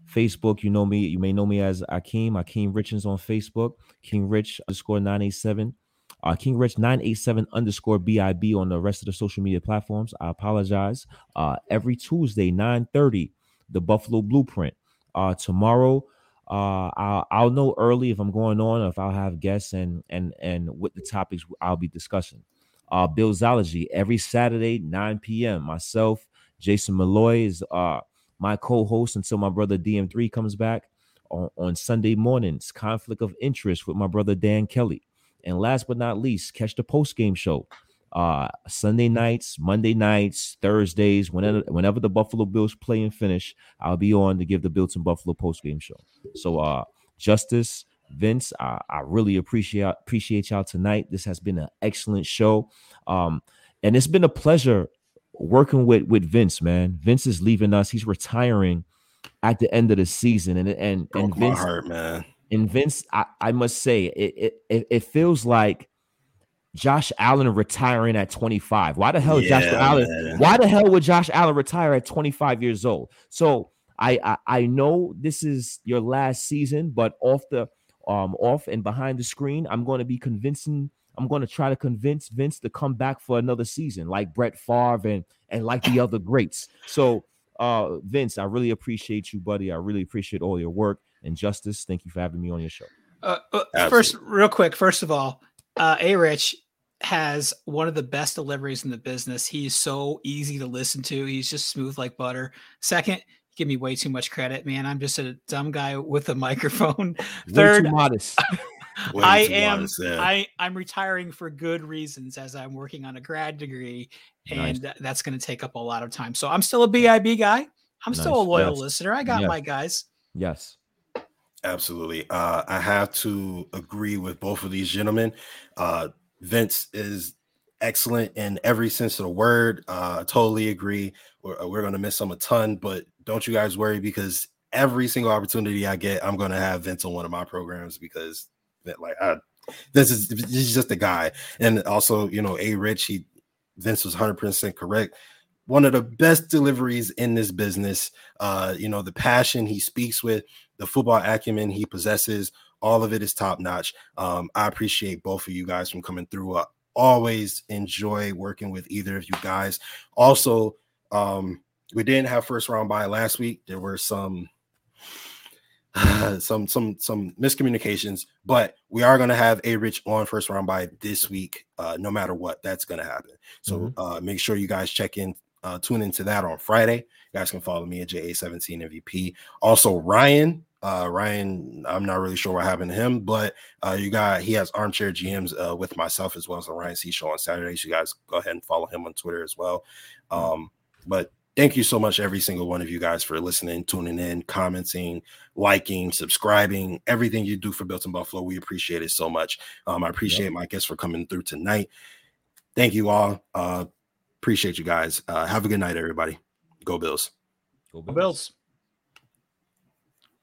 Facebook, you know me, you may know me as Akeem, Akeem Richens on Facebook, King Rich underscore 987. Uh, King Rich 987 underscore BIB on the rest of the social media platforms. I apologize. Uh, every Tuesday, 9:30, the Buffalo Blueprint. Uh, tomorrow, uh, I'll, I'll know early if I'm going on, or if I'll have guests and and and what the topics I'll be discussing. Uh, Billsology every Saturday, 9 p.m. Myself, Jason Malloy is uh my co-host until my brother DM3 comes back on, on Sunday mornings. Conflict of interest with my brother Dan Kelly. And last but not least, catch the post game show. Uh Sunday nights, Monday nights, Thursdays, whenever whenever the Buffalo Bills play and finish, I'll be on to give the Bills and Buffalo post game show. So uh Justice, Vince, I, I really appreciate appreciate y'all tonight. This has been an excellent show. Um, and it's been a pleasure working with with Vince, man. Vince is leaving us. He's retiring at the end of the season. And and and Vince heart, man. and Vince, I, I must say, it it it feels like Josh Allen retiring at 25. Why the hell, Josh Allen? Why the hell would Josh Allen retire at 25 years old? So I, I I know this is your last season, but off the um off and behind the screen, I'm going to be convincing. I'm going to try to convince Vince to come back for another season, like Brett Favre and and like the other greats. So uh Vince, I really appreciate you, buddy. I really appreciate all your work and justice. Thank you for having me on your show. Uh, uh, first, real quick, first of all, uh, A Rich has one of the best deliveries in the business. He's so easy to listen to. He's just smooth like butter. Second, give me way too much credit, man. I'm just a dumb guy with a microphone. Way Third, too modest. I am modest, yeah. I I'm retiring for good reasons as I'm working on a grad degree and Nice. tha- that's going to take up a lot of time. So I'm still a BIB guy. I'm still a loyal Yes. listener. I got Yes. my guys. Yes. Absolutely. Uh, I have to agree with both of these gentlemen. Uh, Vince is excellent in every sense of the word. Uh, I totally agree. We're, we're going to miss him a ton, but don't you guys worry because every single opportunity I get, I'm going to have Vince on one of my programs because like, I, this is just a guy. And also, you know, A Rich, he, Vince was 100% correct. One of the best deliveries in this business. Uh, you know, the passion he speaks with, the football acumen he possesses, all of it is top notch. Um, I appreciate both of you guys from coming through. I always enjoy working with either of you guys. Also, um, we didn't have first round bye last week. There were some some some some miscommunications, but we are going to have a rich on first round bye this week, uh, no matter what. That's going to happen. So Mhm. uh, make sure you guys check in Uh, tune into that on Friday. You guys can follow me at JA17 MVP. Also, Ryan. Uh, Ryan, I'm not really sure what happened to him, but uh, you got he has armchair GMs uh, with myself as well as the Ryan C show on Saturdays. You guys go ahead and follow him on Twitter as well. Um, but thank you so much, every single one of you guys, for listening, tuning in, commenting, liking, subscribing, everything you do for Built in Buffalo. We appreciate it so much. Um, I appreciate my guests for coming through tonight. Thank you all. Uh, appreciate you guys. Uh, have a good night, everybody. Go Bills. Go Bills.